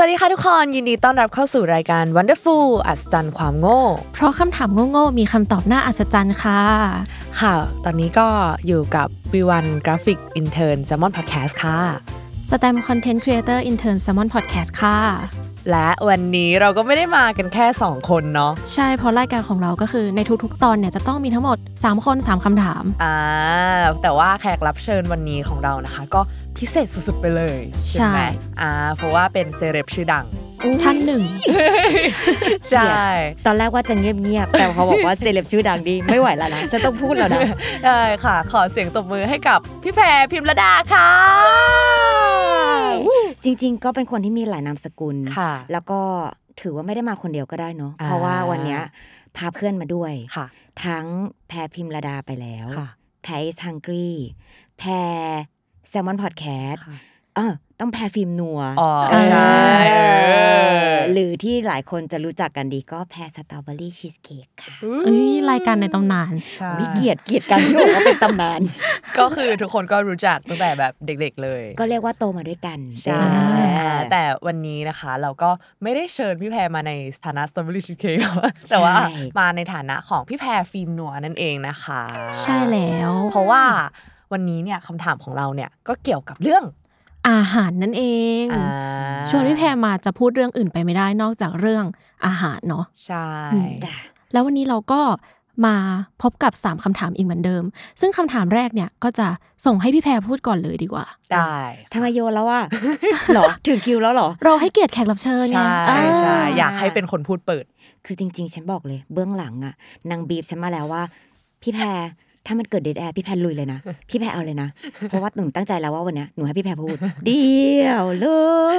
สวัสดีค่ะทุกคน ยินดีต้อนรับเข้าสู่รายการ Wonderful อัศจรรย์ความโง่ เพราะคำถามโง่ๆมีคำตอบน่าอัศจรรย์ค่ะ ค่ะ ตอนนี้ก็อยู่กับ V1 Graphic Intern Salmon Podcast ค่ะสแตม Content Creator Intern Salmon Podcast ค่ะ และวันนี้เราก็ไม่ได้มากันแค่ 2 คนเนาะใช่เพราะรายการของเราก็คือในทุกๆ ตอนเนี่ยจะต้องมีทั้งหมด 3 คน 3คำถามอ่าแต่ว่าแขกรับเชิญวันนี้ของเรานะคะ ก็ พิเศษสุดๆไปเลยใช่ไหมอ่าเพราะว่าเป็นเซเลบชื่อดังท่านหนึ่งใช่ตอนแรกว่าจะเงียบๆแต่พอบอกว่าเซเลบชื่อดังดีไม่ไหวแล้วนะฉันต้องพูดแล้วนะได้ค่ะ ขอเสียงตบมือให้กับพี่แพรพิมรดาค่ะจริงๆ ก็เป็นคนที่มีหลายนามสกุลค่ะแล้วก็ถือว่าไม่ได้มาคนเดียวก็ได้เนาะอ่าเพราะว่าวันเนี้ยพาเพื่อนมาด้วยค่ะ ทั้งแพรพิมระดาไปแล้วค่ะแพรอิสฮังกรีแพร แซลมอนพอดแคสต์ค่ะเออต้องแพรฟิล์มนัวอ๋อเออใช่เออหรือที่หลายคนจะรู้จักกันดีก็แพรสตรอเบอรี่ชีสเค้กค่ะเอ้ยรายการในตำนานใช่วิเกียดเกียดกันที่บอกว่าเป็นตำนาน ก็คือทุกคนก็รู้จักตั้งแต่แบบเด็ก ๆ เลย ก็เรียกว่าโตมาด้วยกันใช่เออแต่วันนี้นะคะเราก็ไม่ได้เชิญพี่แพรมาในฐานะสตรอเบอรี่ชีสเค้กแต่ว่ามาในฐานะของพี่แพรฟิล์มนัวนั่นเองนะคะ ใช่แล้ว เพราะว่า วันนี้เนี่ยคำถามของเราเนี่ยก็เกี่ยวกับเรื่องอาหารนั่นเองอ่าชวนพี่แพรมาจะพูดเรื่องอื่นไปไม่ได้นอกจากเรื่องอาหารเนาะใช่อืมจ้ะแล้ววันนี้เราก็มาพบกับ 3คำถามอีกเหมือนเดิม ซึ่งคำถามแรกเนี่ยก็จะส่งให้พี่แพรพูดก่อนเลยดีกว่า ได้ทำไมโยนแล้วว่าหรอถึงคิวแล้วหรอ เราให้เกียรติแขกรับเชิญไงใช่อ่าใช่อยากให้เป็นคนพูดเปิด คือจริง ๆ ฉันบอกเลย เบื้องหลังอะนางบีบฉันมาแล้วว่า พี่แพร ถ้ามันเกิดเดทแอร์พี่แพรลุยเลยนะ พี่แพรเอาเลยนะ เพราะว่าหนูตั้งใจแล้วว่าวันเนี้ยหนูให้พี่แพรพูด เดียวเลย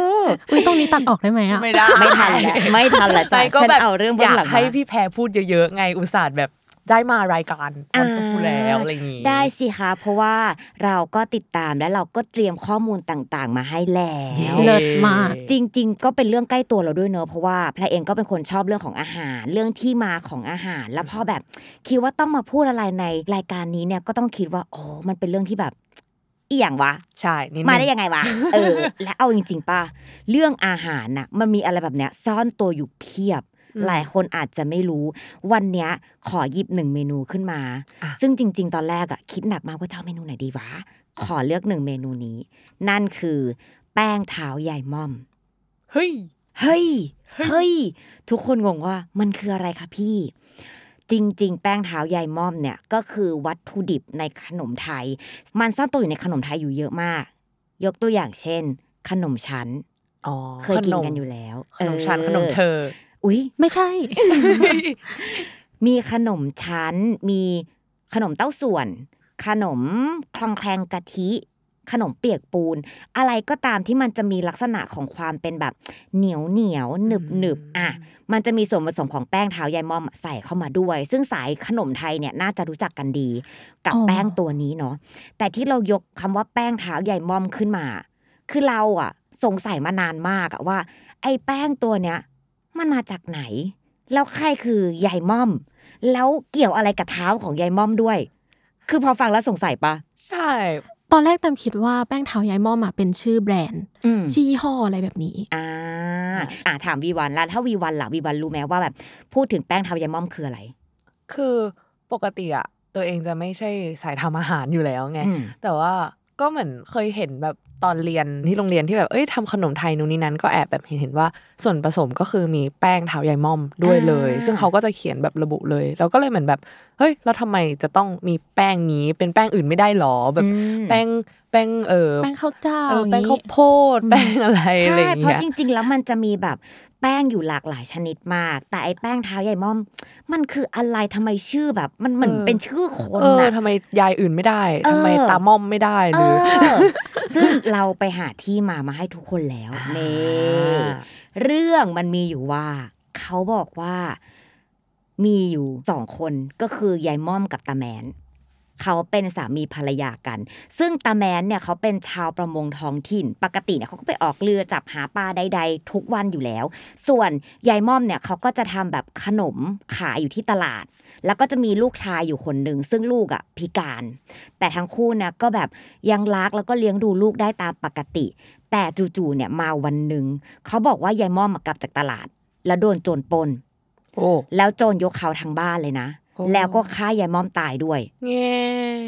อุ้ยตรงนี้ตัดออกได้ไหมอะไม่ได้ไม่ทันแล้วไม่ทันแล้วจ้ะไม่ก็ฉันแบบเอาเรื่องเบื้อองยากหลังมาให้พี่แพรพูดเยอะๆไงอุตส่าห์แบบ ได้มารายการวันพูดแล้วอะไรอย่างงี้ได้สิคะเพราะว่าเราก็ติดตามและเราก็เตรียมข้อมูลต่างๆ มาให้แล้วเลิศมากจริง ๆ ก็เป็นเรื่องใกล้ตัวเราด้วยเนอะเพราะว่าแพรเองก็เป็นคนชอบเรื่องของอาหาร เรื่องที่มาของอาหาร แล้วพอแบบคิดว่าต้องมาพูดอะไรในรายการนี้เนี่ยก็ต้องคิดว่าโอ้มันเป็นเรื่องที่แบบอีหยังวะใช่นิดนึมาได้ยังไงวะเออ และเอาจริงๆป่ะเรื่องอาหารน่ะมันมีอะไรแบบเนี้ยซ่อนตัวอยู่เพียบ หลายคนอาจจะไม่รู้ วันเนี้ยขอหยิบหนึ่งเมนูขึ้นมา ซึ่งจริง ๆ ตอนแรกอะคิดหนักมากว่าจะเอาเมนูไหนดีวะ ขอเลือกหนึ่งเมนูนี้ นั่นคือแป้งเท้าใหญ่ม่อม เฮ้ย เฮ้ย เฮ้ย ทุกคนงงว่ามันคืออะไรคะพี่จริง ๆ แป้งเท้าใยม่อมเนี่ยก็คือวัตถุดิบในขนมไทย มันซ่อนตัวอยู่ในขนมไทยอยู่เยอะมาก ยกตัวอย่างเช่น ขนมชั้นอ๋อเคยกินขมกันอยู่แล้วขนมชั้นออขนมเธอ อุ้ยไม่ใช่ มีขนมชั้น มีขนมเต้าส่วน ขนมคลองแคลงกะทิขนมเปียกปูน อะไรก็ตามที่มันจะมีลักษณะของความเป็นแบบเหนียวเหนียวหนึบหนึบอะมันจะมีส่วนผสมของแป้งเท้ายายมอมใส่เข้ามาด้วย ซึ่งสายขนมไทยเนี่ยน่าจะรู้จักกันดี กับแป้งตัวนี้เนาะแต่ที่เรายกคำว่าแป้งเท้ายายมอมขึ้นมา คือเราอะ สงสัยมานานมากอะว่า ไอ้แป้งตัวเนี้ย มันมาจากไหน แล้วใครคือยายม่อม แล้วเกี่ยวอะไรกับเท้าของยายม่อมด้วย คือพอฟังแล้วสงสัยปะใช่ ตอนแรกตามคิดว่าแป้งเท้ายายม่อมอะเป็นชื่อแบรนด์อืมชื่อยี่ห้ออะไรแบบนี้ อ่าอ่าถามวีวันแล้วถ้าวีวันล่ะวีวันรู้ไหมว่าแบบ พูดถึงแป้งเท้ายายม่อมคืออะไร คือปกติอะตัวเองจะไม่ใช่สายทำอาหารอยู่แล้วไงอืมแต่ว่า ก็เหมือนเคยเห็นแบบตอนเรียนที่โรงเรียนที่แบบเอ้ยทำขนมไทยนู่นนี่นั้นก็แอบแบบเห็นเห็นว่าส่วนผสมก็คือมีแป้งเท้ายายม่อมด้วยเลยอ่าซึ่งเขาก็จะเขียนแบบระบุเลยแล้วก็เลยเหมือนแบบเฮ้ยแล้วทำไมจะต้องมีแป้งนี้เป็นแป้งอื่นไม่ได้หรอแบบอืมแป้ง แป้งเออแป้งข้าวเจ้าเออแป้งย่ข้าวโพดแป้งอะไรอะไรใช่อย่างเพราะเงี้ยจริง ๆ แล้วมันจะมีแบบแป้งอยู่หลากหลายชนิดมาก แต่ไอ้แป้งเท้าใหญ่ม่อม มันคืออะไรทำไมชื่อแบบ มันเหมือนเป็นชื่อคนเออน่ะทำไมยายอื่นไม่ได้เออทำไมตาม่อมไม่ได้หเอรืออซึ่งเราไปหาที่มามาให้ทุกคนแล้วนี่อ่าเรื่องมันมีอยู่ว่า เขาบอกว่ามีอยู่สองคนก็คือยายม่อมกับตาแมน เขาเป็นสามีภรรยากัน ซึ่งตาแมนเนี่ยเขาเป็นชาวประมงท้องถิ่น ปกติเนี่ยเขาก็ไปออกเรือจับหาปลาใด ๆ ทุกวันอยู่แล้ว ส่วนยายม่อมเนี่ยเขาก็จะทำแบบขนมขายอยู่ที่ตลาด แล้วก็จะมีลูกชายอยู่คนหนึ่งซึ่งลูกอะพิการ แต่ทั้งคู่นะก็แบบยังรักแล้วก็เลี้ยงดูลูกได้ตามปกติ แต่จู่ๆเนี่ยมาวันหนึ่งเขาบอกว่ายายม่อมมากลับจากตลาด แล้วโดนโจรปล้นโอ้แล้วโจรยกเขาทั้งบ้านเลยนะโอ้ แล้วก็ฆ่ายายม่อมตายด้วยแง่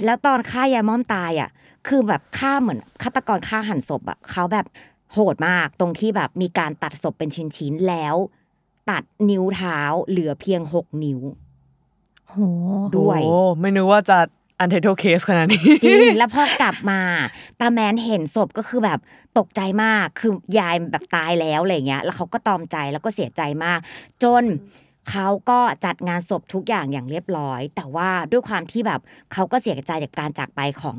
แล้วตอนฆ่ายายม่อมตายอะ คือแบบฆ่าเหมือนฆาตกรฆ่าหันศพอะเขาแบบโหดมากตรงที่แบบมีการตัดศพเป็นชิ้นๆแล้ว ตัดนิ้วเท้าเหลือเพียงหกนิ้วโหด้วยโอ้ไม่นึกว่าจะอันเท l เคสขนาดนี้จริงแล้วพอกลับมาตาแมนเห็นศพก็คือแบบตกใจมากคือยายแบบตายแล้วอะไรเงี้ย แล้วเขาก็ตอมใจแล้วก็เสียใจมาก จน เขาก็จัดงานศพทุกอย่างอย่างเรียบร้อย แต่ว่าด้วยความที่แบบเขาก็เสียใจจากการจากไปของ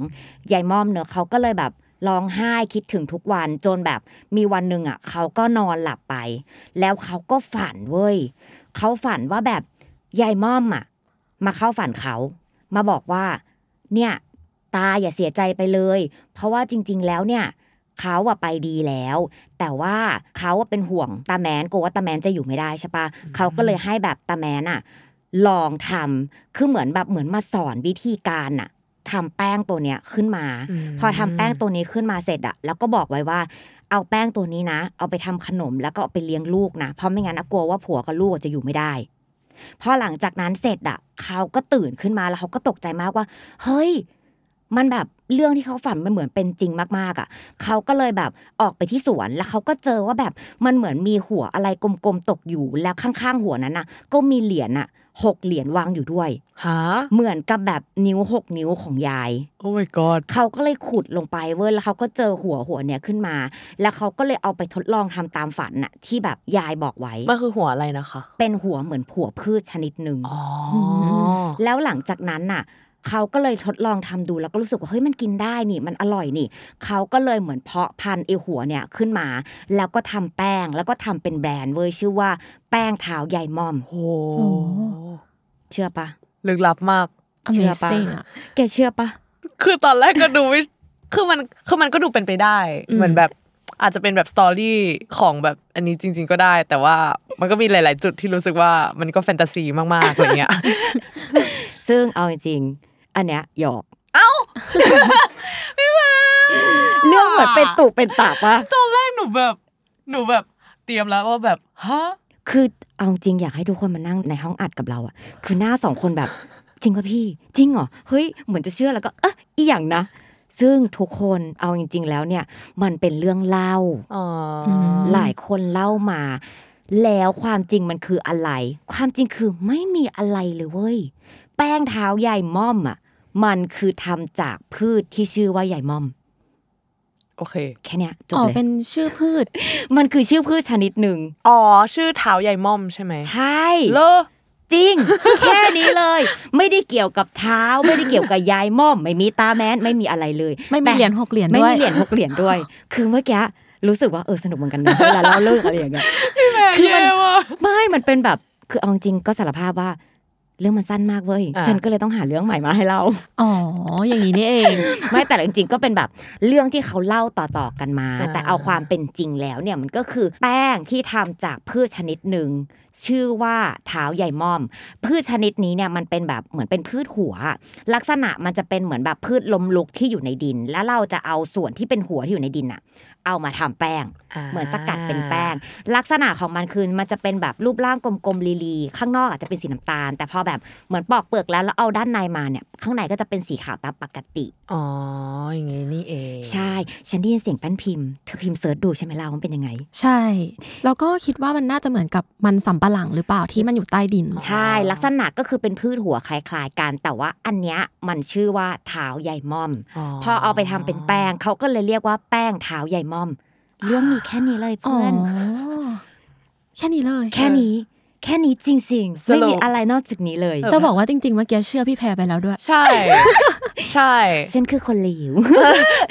ยายม่อมเนอะเขาก็เลยแบบร้องไห้คิดถึงทุกวันจนแบบมีวันหนึ่งอะเขาก็นอนหลับไป แล้วเขาก็ฝันเว้ยเขาฝันว่าแบบยายม่อมอะมาเข้าฝันเขา มาบอกว่า เนี่ย ตาอย่าเสียใจไปเลย เพราะว่าจริง ๆ แล้วเนี่ย เขาอะไปดีแล้ว แต่ว่าเขาอะเป็นห่วงตาแมนกลัวว่าตาแมนจะอยู่ไม่ได้ใช่ปะเขาก็เลยให้แบบตาแมนอะลองทำคือเหมือนแบบเหมือนมาสอนวิธีการอะทำแป้งตัวเนี้ยขึ้นมาอืมพอทำแป้งตัวนี้ขึ้นมาเสร็จอะแล้วก็บอกไว้ว่า เอาแป้งตัวนี้นะ เอาไปทำขนมแล้วก็เอาไปเลี้ยงลูกนะเพราะไม่งั้นอะกลัวว่าผัวกับลูกจะอยู่ไม่ได้พอหลังจากนั้นเสร็จอะเขาก็ตื่นขึ้นมาแล้วเขาก็ตกใจมากว่า เฮ้ย มันแบบ เรื่องที่เขาฝันมันเหมือนเป็นจริงมากๆอะเขาก็เลยแบบออกไปที่สวนแล้วเขาก็เจอว่าแบบมันเหมือนมีหัวอะไรกลมๆตกอยู่แล้วข้างๆหัวนั้นน่ะ ก็มีเหรียญอะหกเหรียญวางอยู่ด้วยหาเหมือนกับแบบนิ้วหกนิ้วของยาย โอ้ my god เขาก็เลยขุดลงไปเว้ยแล้วเขาก็เจอหัวหัวเนี้ยขึ้นมา แล้วเขาก็เลยเอาไปทดลองทำตามฝันน่ะที่แบบยายบอกไว้ มันคือหัวอะไรนะคะ เป็นหัวเหมือนผัวพืชชนิดหนึ่งอ๋อ แล้วหลังจากนั้นน่ะ เขาก็เลยทดลองทำดูแล้วก็รู้สึกว่าเฮ้ยมันกินได้นี่มันอร่อยนี่เขาก็เลยเหมือนเพาะพันธุ์ไอหัวเนี่ยขึ้นมา แล้วก็ทำแป้งแล้วก็ทำเป็นแบรนด์เว้ยชื่อว่าแป้งเท้ายายม่อมโอ้โอ้เชื่อปะลึกลับมากเชื่อปะ Amazing อะแกเชื่อปะคือตอนแรกก็ดูไม่คือมันคือมันก็ดูเป็นไปได้อืมเหมือนแบบอาจจะเป็นแบบสตอรี่ของแบบอันนี้จริง ๆ ก็ได้ แต่ว่ามันก็มีหลาย ๆ จุดที่รู้สึกว่ามันก็แฟนตาซีมากๆอะไรเงี้ยซึ่งเอาจริงๆ อันเนี้ยหยอกเอ้าเรื่องเหมือนเป็นตุเป็นตาปะตอนแรกหนูแบบหนูแบบเตรียมแล้วว่าแบบฮะคือเอาจริงอยากให้ทุกคนมานั่งในห้องอัดกับเราอะคือหน้าสองคนแบบจริงป่ะพี่ จริงเหรอเฮ้ยเหมือนจะเชื่อแล้วก็เอะอีอย่างนะซึ่งทุกคนเอาจริง ๆ แล้วเนี่ย มันเป็นเรื่องเล่าอ๋อมหลายคนเล่ามา แล้วความจริงมันคืออะไร ความจริงคือไม่มีอะไรเลยเว้ยแป้งเท้าใหญ่ม่อมอะมันคือทำจากพืชที่ชื่อว่าใหญ่ม่อม โอเค แค่เนี้ยจบอ๋อเลยเป็นชื่อพืช มันคือชื่อพืชชนิดหนึ่งอ๋อชื่อเท้าใหญ่ม่อมใช่ไหมใช่เลอจริง แค่นี้เลย ไม่ได้เกี่ยวกับเท้า ไม่ได้เกี่ยวกับยายม่อม ไม่มีตาแมนไม่มีอะไรเลย ไม่มีแต่เหรียญหกเหรียญไม่ด้วยมีเหรียญหกเหรียญด้วย คือเมื่อกี้รู้สึกว่าเออสนุกเหมือนกันนะเวลาเล่าเรื่องอะไรอย่างเงี้ยคือมันแย่ว่ะไม่มันเป็นแบบคือเอาจริงก็สารภาพว่า เรื่องมันสั้นมากเว้ยอ่าฉันก็เลยต้องหาเรื่องใหม่มาให้เราอ๋ออย่างนี้นี่เอง ไม่แต่จริงๆก็เป็นแบบเรื่องที่เขาเล่าต่อๆกันมาอ่าแต่เอาความเป็นจริงแล้วเนี่ยมันก็คือแป้งที่ทำจากพืชชนิดหนึ่งชื่อว่าเท้าใหญ่ม่อม พืชชนิดนี้เนี่ยมันเป็นแบบเหมือนเป็นพืชหัว ลักษณะมันจะเป็นเหมือนแบบพืชลมลุกที่อยู่ในดิน แล้วเราจะเอาส่วนที่เป็นหัวที่อยู่ในดินอะ เอามาทำแป้ง เหมือนสกัดเป็นแป้ง ลักษณะของมันคือมันจะเป็นแบบรูปร่างกลมๆลีๆข้างนอกอาจจะเป็นสีน้ำตาล แต่พอแบบเหมือนปอกเปลือกแล้วแล้วเอาด้านในมาเนี่ยข้างในก็จะเป็นสีขาวตามปกติ อ๋ออย่างงี้นี่เองใช่ ฉันได้ยินเสียงแป้นพิมพ์เธอพิมพ์เซิร์ชดูใช่ไหมล่ะว่ามันเป็นยังไง ใช่แล้วก็คิดว่ามันน่าจะเหมือนกับมันสำปะหลังหรือเปล่าที่มันอยู่ใต้ดิน ใช่ ลักษณะก็คือเป็นพืชหัวคล้ายๆกัน แต่ว่าอันเนี้ยมันชื่อว่าเท้าใหญ่ม่อม พอเอาไปทำเป็นแป้งเขาก็เลยเรียกว่าแป้งเท้าใหญ่ม่อมเรื่องมีแค่นี้เลยอ๋อเพื่อนแค่นี้เลย แค่นี้ แค่นี้จริงๆสรุปไม่มีอะไรนอกจากนี้เลย จะบอกว่าจริงๆเมื่อกี้เชื่อพี่แพรไปแล้วด้วย ใช่ ใช่ฉันคือคนเลว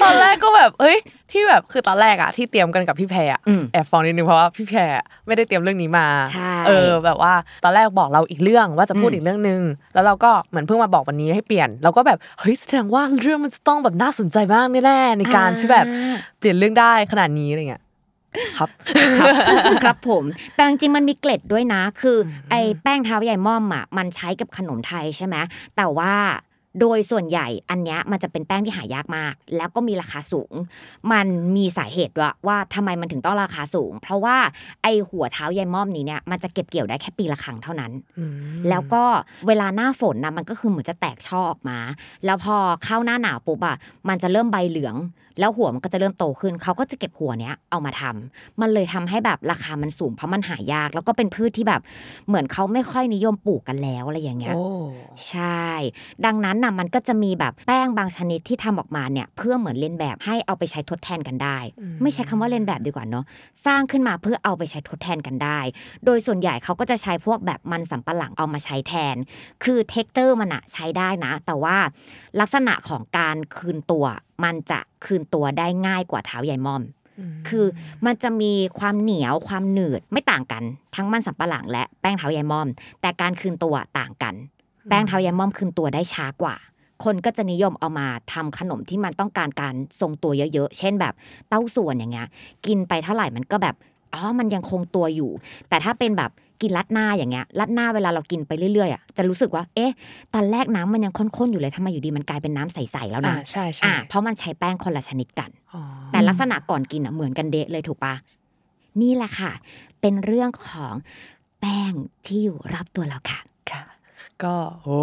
ตอนแรกก็แบบ เอ้ย ที่แบบคือตอนแรกอะที่เตรียมกันกับพี่แพรอะอืมแอบฟ้องนิดนึงเพราะว่าพี่แพรไม่ได้เตรียมเรื่องนี้มาใช่เออแบบว่าตอนแรกบอกเราอีกเรื่องว่าจะพูดอืมอีกเรื่องนึง แล้วเราก็เหมือนเพิ่งมาบอกวันนี้ให้เปลี่ยนเราก็แบบเฮ้ยแสดงว่าเรื่องมันจะต้องแบบน่าสนใจมากแน่ๆในการที่แบบเปลี่ยนเรื่องได้ขนาดนี้อะไรเงี้ยครับครับครับผมแต่จริงๆมันมีเกล็ดด้วยนะ คืออไอ้แป้งเท้าใหญ่ม่อมอะมันใช้กับขนมไทยใช่ไหมแต่ว่า โดยส่วนใหญ่อันเนี้ยมันจะเป็นแป้งที่หายากมาก แล้วก็มีราคาสูง มันมีสาเหตุว่าว่าทำไมมันถึงต้องราคาสูง เพราะว่าไอ้หัวเท้าใยม่อมนี้เนี่ยมันจะเก็บเกี่ยวได้แค่ปีละครั้งเท่านั้น แล้วก็เวลาหน้าฝนนะมันก็คือเหมือนจะแตกช่อออกมา แล้วพอเข้าหน้าหนาวปุ๊บอะมันจะเริ่มใบเหลือง แล้วหัวมันก็จะเริ่มโตขึ้น เขาก็จะเก็บหัวเนี้ยเอามาทำมันเลยทำให้แบบราคามันสูงเพราะมันหายาก แล้วก็เป็นพืชที่แบบเหมือนเขาไม่ค่อยนิยมปลูกกันแล้วอะไรอย่างเงี้ยโอ้ใช่ ดังนั้นน่ะมันก็จะมีแบบแป้งบางชนิดที่ทำออกมาเนี่ยเพื่อเหมือนเลียนแบบให้เอาไปใช้ทดแทนกันได้ ไม่ใช้คำว่าเลียนแบบดีกว่าเนาะสร้างขึ้นมาเพื่อเอาไปใช้ทดแทนกันได้ โดยส่วนใหญ่เขาก็จะใช้พวกแบบมันสำปะหลังเอามาใช้แทน คือ texture มันอะใช้ได้นะ แต่ว่าลักษณะของการคืนตัว มันจะคืนตัวได้ง่ายกว่าเท้ายายม่อม คือมันจะมีความเหนียวความหนืดไม่ต่างกัน ทั้งมันสำปะหลังและแป้งเท้ายายม่อม แต่การคืนตัวต่างกัน แป้งเท้ายายม่อมคืนตัวได้ช้ากว่า คนก็จะนิยมเอามาทำขนมที่มันต้องการการทรงตัวเยอะๆ เช่นแบบเต้าส่วนอย่างเงี้ย กินไปเท่าไหร่มันก็แบบอ๋อมันยังคงตัวอยู่ แต่ถ้าเป็นแบบ กินรัดหน้าอย่างเงี้ยรัดหน้าเวลาเรากินไปเรื่อยๆอะจะรู้สึกว่า เอ๊ะ ตอนแรกน้ำมันยังข้นๆอยู่เลยทำไมอยู่ดีมันกลายเป็นน้ำใสๆแล้วอ่านะใช่ใช่อ่าเพราะมันใช้แป้งคนละชนิดกันอ๋อแต่ลักษณะก่อนกินอะเหมือนกันเดะเลยถูกปะนี่แหละค่ะ เป็นเรื่องของแป้งที่อยู่รอบตัวเราค่ะค่ะ ก็โอ้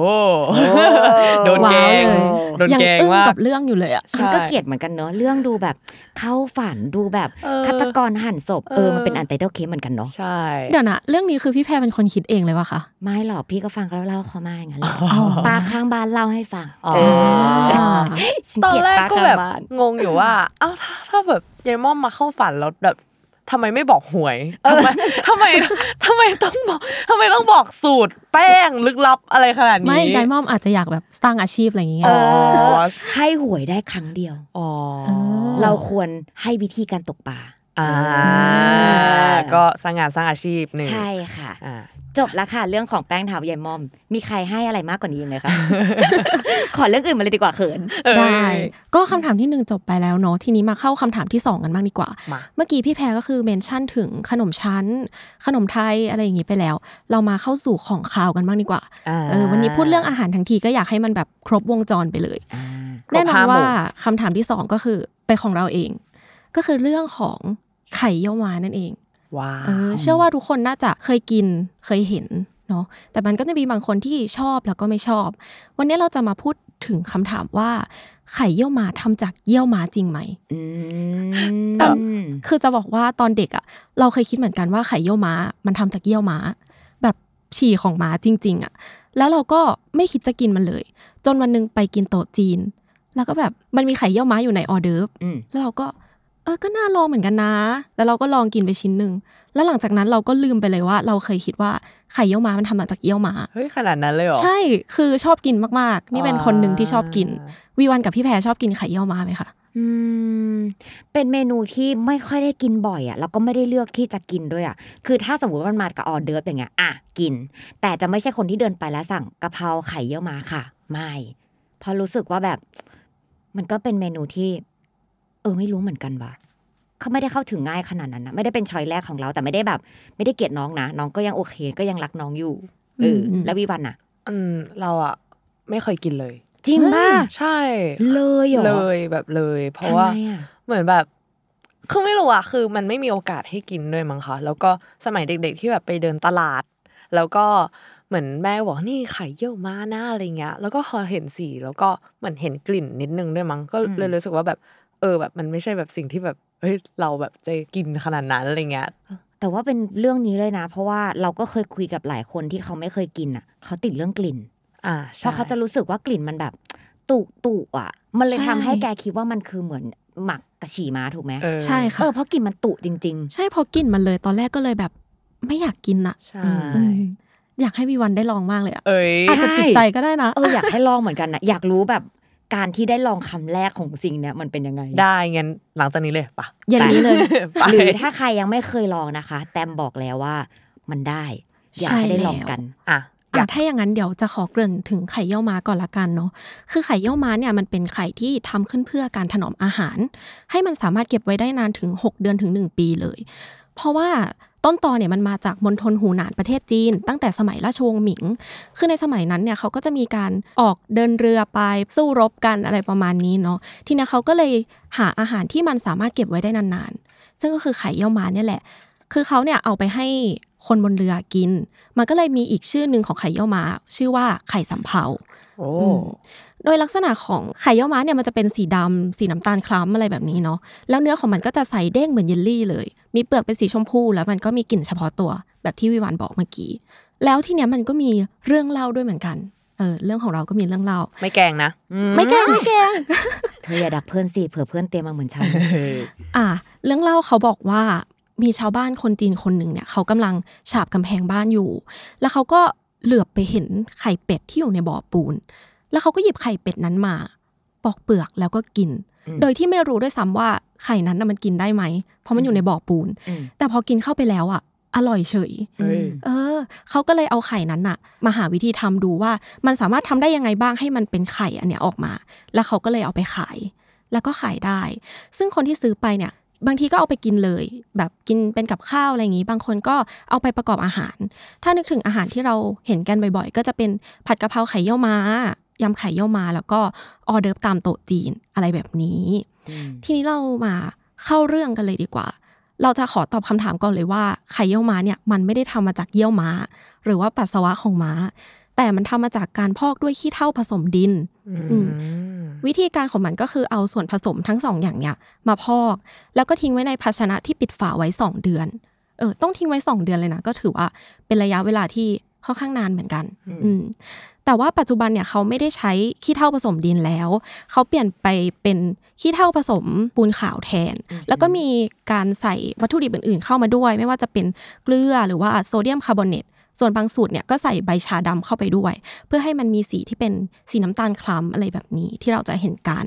โดนแกงว้าวเลยโดนยังแกงอึ้งว่ากับเรื่องอยู่เลยอะฉันก็เกลียดเหมือนกันเนอะเรื่องดูแบบเข้าฝันดูแบบเออฆาตกรหั่นศพเออเออมันเป็นอันเตอร์เคสเหมือนกันเนาะใช่เดี๋ยวนะเรื่องนี้คือพี่แพรเป็นคนคิดเองเลยวะคะไม่หรอกพี่ก็ฟังเขาเล่าเขามาอย่างนั้นแหละอ๋อป้าข้างบ้านเล่าให้ฟังอ๋อเออฉัตอนเลียดแรกป้าก็ข้างแบบบ้านงงอยู่ว่าเอ้าถ้าถ้าแบบยายม่อมมาเข้าฝันแล้วแบบ ทำไมไม่บอกหวยทำไมทำไมทำไมต้องบอกทำไมต้องบอกสูตร แป้งลึกลับอะไรขนาดนี้ไม่ไกด์มอมอาจจะอยากแบบสร้างอาชีพอะไรอย่างเงี้ยเอออให้หวยได้ครั้งเดียวอ๋อเออเราควรให้วิธีการตกปลา อ่าอก็สร้างงานสร้างอาชีพหนึ่งใช่ค่ะอ่าจบแล้วค่ะ เรื่องของแป้งเท้ายายม่อม มีใครให้อะไรมากกว่านี้ไหมคะขอเรื่องอื่นมาเลยดีกว่าเขินได้ ก็คำถามที่หนึ่งจบไปแล้วเนาะทีนี้มาเข้าคำถามที่สองกันบ้างดีกว่ามาเมื่อกี้พี่แพรก็คือเมนชั่นถึงขนมชั้น ขนมไทยอะไรอย่างงี้ไปแล้ว เรามาเข้าสู่ของคาวกันบ้างดีกว่าอ่าเออวันนี้พูดเรื่องอาหารทั้งทีก็อยากให้มันแบบครบวงจรไปเลยครบแน่นอนห้าหมู่ว่าคำถามที่สองก็คือเป็นของเราเอง ก็คือเรื่องของ ไข่เยี่ยวม้านั่นเองว้าเออเชื่อว่าทุกคนน่าจะเคยกินเคยเห็นเนาะแต่มันก็จะมีบางคนที่ชอบแล้วก็ไม่ชอบ วันนี้เราจะมาพูดถึงคำถามว่า ไข่เยี่ยวม้าทำจากเยี่ยวม้าจริงไหมอืมตอนคือจะบอกว่าตอนเด็กอะเราเคยคิดเหมือนกันว่าไข่เยี่ยวม้า มันทำจากเยี่ยวม้า แบบฉี่ของม้าจริง ๆอะแล้วเราก็ไม่คิดจะกินมันเลย จนวันหนึงไปกินโต๊ะจีน แล้วก็แบบมันมีไข่เยี่ยวม้าอยู่ในออเดิร์ฟอืมแล้วเราก็เออก็น่าลองเหมือนกันนะ แล้วเราก็ลองกินไปชิ้นหนึ่ง แล้วหลังจากนั้นเราก็ลืมไปเลยว่า เราเคยคิดว่าไข่เยี่ยวม้ามันทำมาจากเยี่ยวม้า เฮ้ยขนาดนั้นเลยเหรอ ใช่ คือชอบกินมากๆ นี่เป็นคนหนึ่งที่ชอบกินอ่าวีวันกับพี่แพรชอบกินไข่เยี่ยวม้าไหมคะ อืม เป็นเมนูที่ไม่ค่อยได้กินบ่อยอะ แล้วก็ไม่ได้เลือกที่จะกินด้วยอะ คือถ้าสมมติว่ามันมากับออเดิร์ฟอย่างเงี้ย อะ กิน แต่จะไม่ใช่คนที่เดินไปแล้วสั่งกะเพราไข่เยี่ยวมาค่ะ ไม่ เพราะรู้สึกว่าแบบ มันก็เป็นเมนูที่ เออไม่รู้เหมือนกันว่ะเขาไม่ได้เข้าถึงง่ายขนาดนั้นนะไม่ได้เป็นช้อยแรกของเรา แต่ไม่ได้แบบ ไม่ได้เกลียดน้องนะ น้องก็ยังโอเค ก็ยังรักน้องอยู่เอออมแล้ววิวันน่ะอืมเราอะไม่เคยกินเลย จริงป่ะใช่ เลยเหรอเลยแบบเลย เพราะทำว่าไมอะเหมือนแบบคือไม่รู้อะคือมันไม่มีโอกาสให้กินด้วยมั้งคะแล้วก็สมัยเด็ก ๆ ที่แบบไปเดินตลาด แล้วก็เหมือนแม่ก็บอกนี่ไข่เยี่ยวม้าหน้าอะไรเงี้ย แล้วก็พอเห็นสีแล้วก็เหมือนเห็นกลิ่นนิดนึงด้วยมั้งก็เลยรู้สึกว่าแบบ เออแบบมันไม่ใช่แบบสิ่งที่แบบเฮ้ยเราแบบจะกินขนาดนั้นอะไรเงี้ยแต่ว่าเป็นเรื่องนี้เลยนะ เพราะว่าเราก็เคยคุยกับหลายคนที่เขาไม่เคยกินอะ เขาติดเรื่องกลิ่นอ่าเพใช่ราะเขาจะรู้สึกว่ากลิ่นมันแบบตุตุอะ มันเลยใช่ทำให้แกคิดว่ามันคือเหมือนหมักกระฉี่ม้าถูกไหมเออใช่เอค่ะอเพราะกลิ่นมันตุจริงใช่พอกลิ่นมันเลยตอนแรกก็เลยแบบ ไม่อยากกินอะใช่อืมอยากให้วีวันได้ลองมากเลยอะเอ้ยอาจจะติดใจก็ได้นะๆเอออยากให้ลองเหมือนกันนะอยากรู้แบบ การที่ได้ลองคำแรกของสิ่งเนี้ยมันเป็นยังไง ได้งั้นหลังจากนี้เลยปะอย่างนี้เลยไปหรือถ้าใครยังไม่เคยลองนะคะ แตมบอกแล้วว่ามันได้ อยากให้ได้ลองกันอะออะยากถ้าอย่างนั้นเดี๋ยวจะขอเกริ่นถึงไข่เยี่ยวม้าก่อนละกันเนาะคือไข่เยี่ยวม้าเนี่ยมันเป็นไข่ที่ทำขึ้นเพื่อการถนอมอาหาร ให้มันสามารถเก็บไว้ได้นานถึง 6 เดือนถึง 1 ปีเลย เพราะว่าต้นตอเนี่ยมันมาจากมณฑลหูหนานประเทศจีน ตั้งแต่สมัยราชวงศ์หมิง คือในสมัยนั้นเนี่ยเขาก็จะมีการออกเดินเรือไปสู้รบกันอะไรประมาณนี้เนาะ ทีนี้เขาก็เลยหาอาหารที่มันสามารถเก็บไว้ได้นานๆ ซึ่งก็คือไข่เยี่ยวม้าเนี่ยแหละ คือเขาเนี่ยเอาไปให้ คนบนเรือกิน มันก็เลยมีอีกชื่อหนึ่งของไข่เยี่ยวม้า ชื่อว่าไข่สำเภาโอ้อืมโดยลักษณะของไข่เยี่ยวม้าเนี่ยมันจะเป็นสีดำสีน้ำตาลคล้ำอะไรแบบนี้เนาะแล้วเนื้อของมันก็จะใสเด้งเหมือนเยลลี่เลย มีเปลือกเป็นสีชมพู แล้วมันก็มีกลิ่นเฉพาะตัว แบบที่วิวานบอกเมื่อกี้แล้วที่เนี้ยมันก็มีเรื่องเล่าด้วยเหมือนกันเออเรื่องของเราก็มีเรื่องเล่า ไม่แกล้งนะ ไม่แกล้งไม่แกล้งเธออย่าดักเพื่อนสิเผื่อเพื่อนเตรียมมาเหมือนฉันอะเรื่องเล่าเขาบอกว่า มีชาวบ้านคนจีนคนหนึ่งเนี่ยเขากำลังฉาบกำแพงบ้านอยู่ แล้วเขาก็เหลือบไปเห็นไข่เป็ดที่อยู่ในบ่อปูน แล้วเขาก็หยิบไข่เป็ดนั้นมา ปอกเปลือกแล้วก็กินอืมโดยที่ไม่รู้ด้วยซ้ำว่าไข่นั้นน่ะมันกินได้ไหม เพราะมันอยู่ในบ่อปูนอืมแต่พอกินเข้าไปแล้วอะ อร่อยเฉยเฮ้ยเออ เขาก็เลยเอาไข่นั้นน่ะ มาหาวิธีทำดูว่า มันสามารถทำได้ยังไงบ้างให้มันเป็นไข่อันเนี้ยออกมา แล้วเขาก็เลยเอาไปขาย แล้วก็ขายได้ ซึ่งคนที่ซื้อไปเนี่ย บางทีก็เอาไปกินเลย แบบกินเป็นกับข้าวอะไรอย่างนี้ บางคนก็เอาไปประกอบอาหาร ถ้านึกถึงอาหารที่เราเห็นกันบ่อยๆ ก็จะเป็นผัดกะเพราไข่เยี่ยวม้ายำไข่เยี่ยวม้า แล้วก็ออเดิร์ฟตามโต๊ะจีนอะไรแบบนี้อืมทีนี้เรามาเข้าเรื่องกันเลยดีกว่า เราจะขอตอบคำถามก่อนเลยว่าไข่เยี่ยวม้าเนี่ยมันไม่ได้ทำมาจากเยี่ยวม้า หรือว่าปัสสาวะของม้า แต่มันทำมาจากการพอกด้วยขี้เถ้าผสมดินอืม วิธีการของมันก็คือเอาส่วนผสมทั้งสองอย่างเนี่ยมาพอก แล้วก็ทิ้งไว้ในภาชนะที่ปิดฝาไว้ 2 เดือนเออต้องทิ้งไว้ 2 เดือนเลยนะ ก็ถือว่าเป็นระยะเวลาที่ค่อนข้างนานเหมือนกัน อืมแต่ว่าปัจจุบันเนี่ยเขาไม่ได้ใช้ขี้เถ้าผสมดินแล้ว เขาเปลี่ยนไปเป็นขี้เถ้าผสมปูนขาวแทน แล้วก็มีการใส่วัตถุดิบอื่นๆเข้ามาด้วย ไม่ว่าจะเป็นเกลือหรือว่าโซเดียมคาร์บอเนต ส่วนบางสูตรเนี่ยก็ใส่ใบชาดำเข้าไปด้วย เพื่อให้มันมีสีที่เป็นสีน้ำตาลคล้ำอะไรแบบนี้ที่เราจะเห็นกัน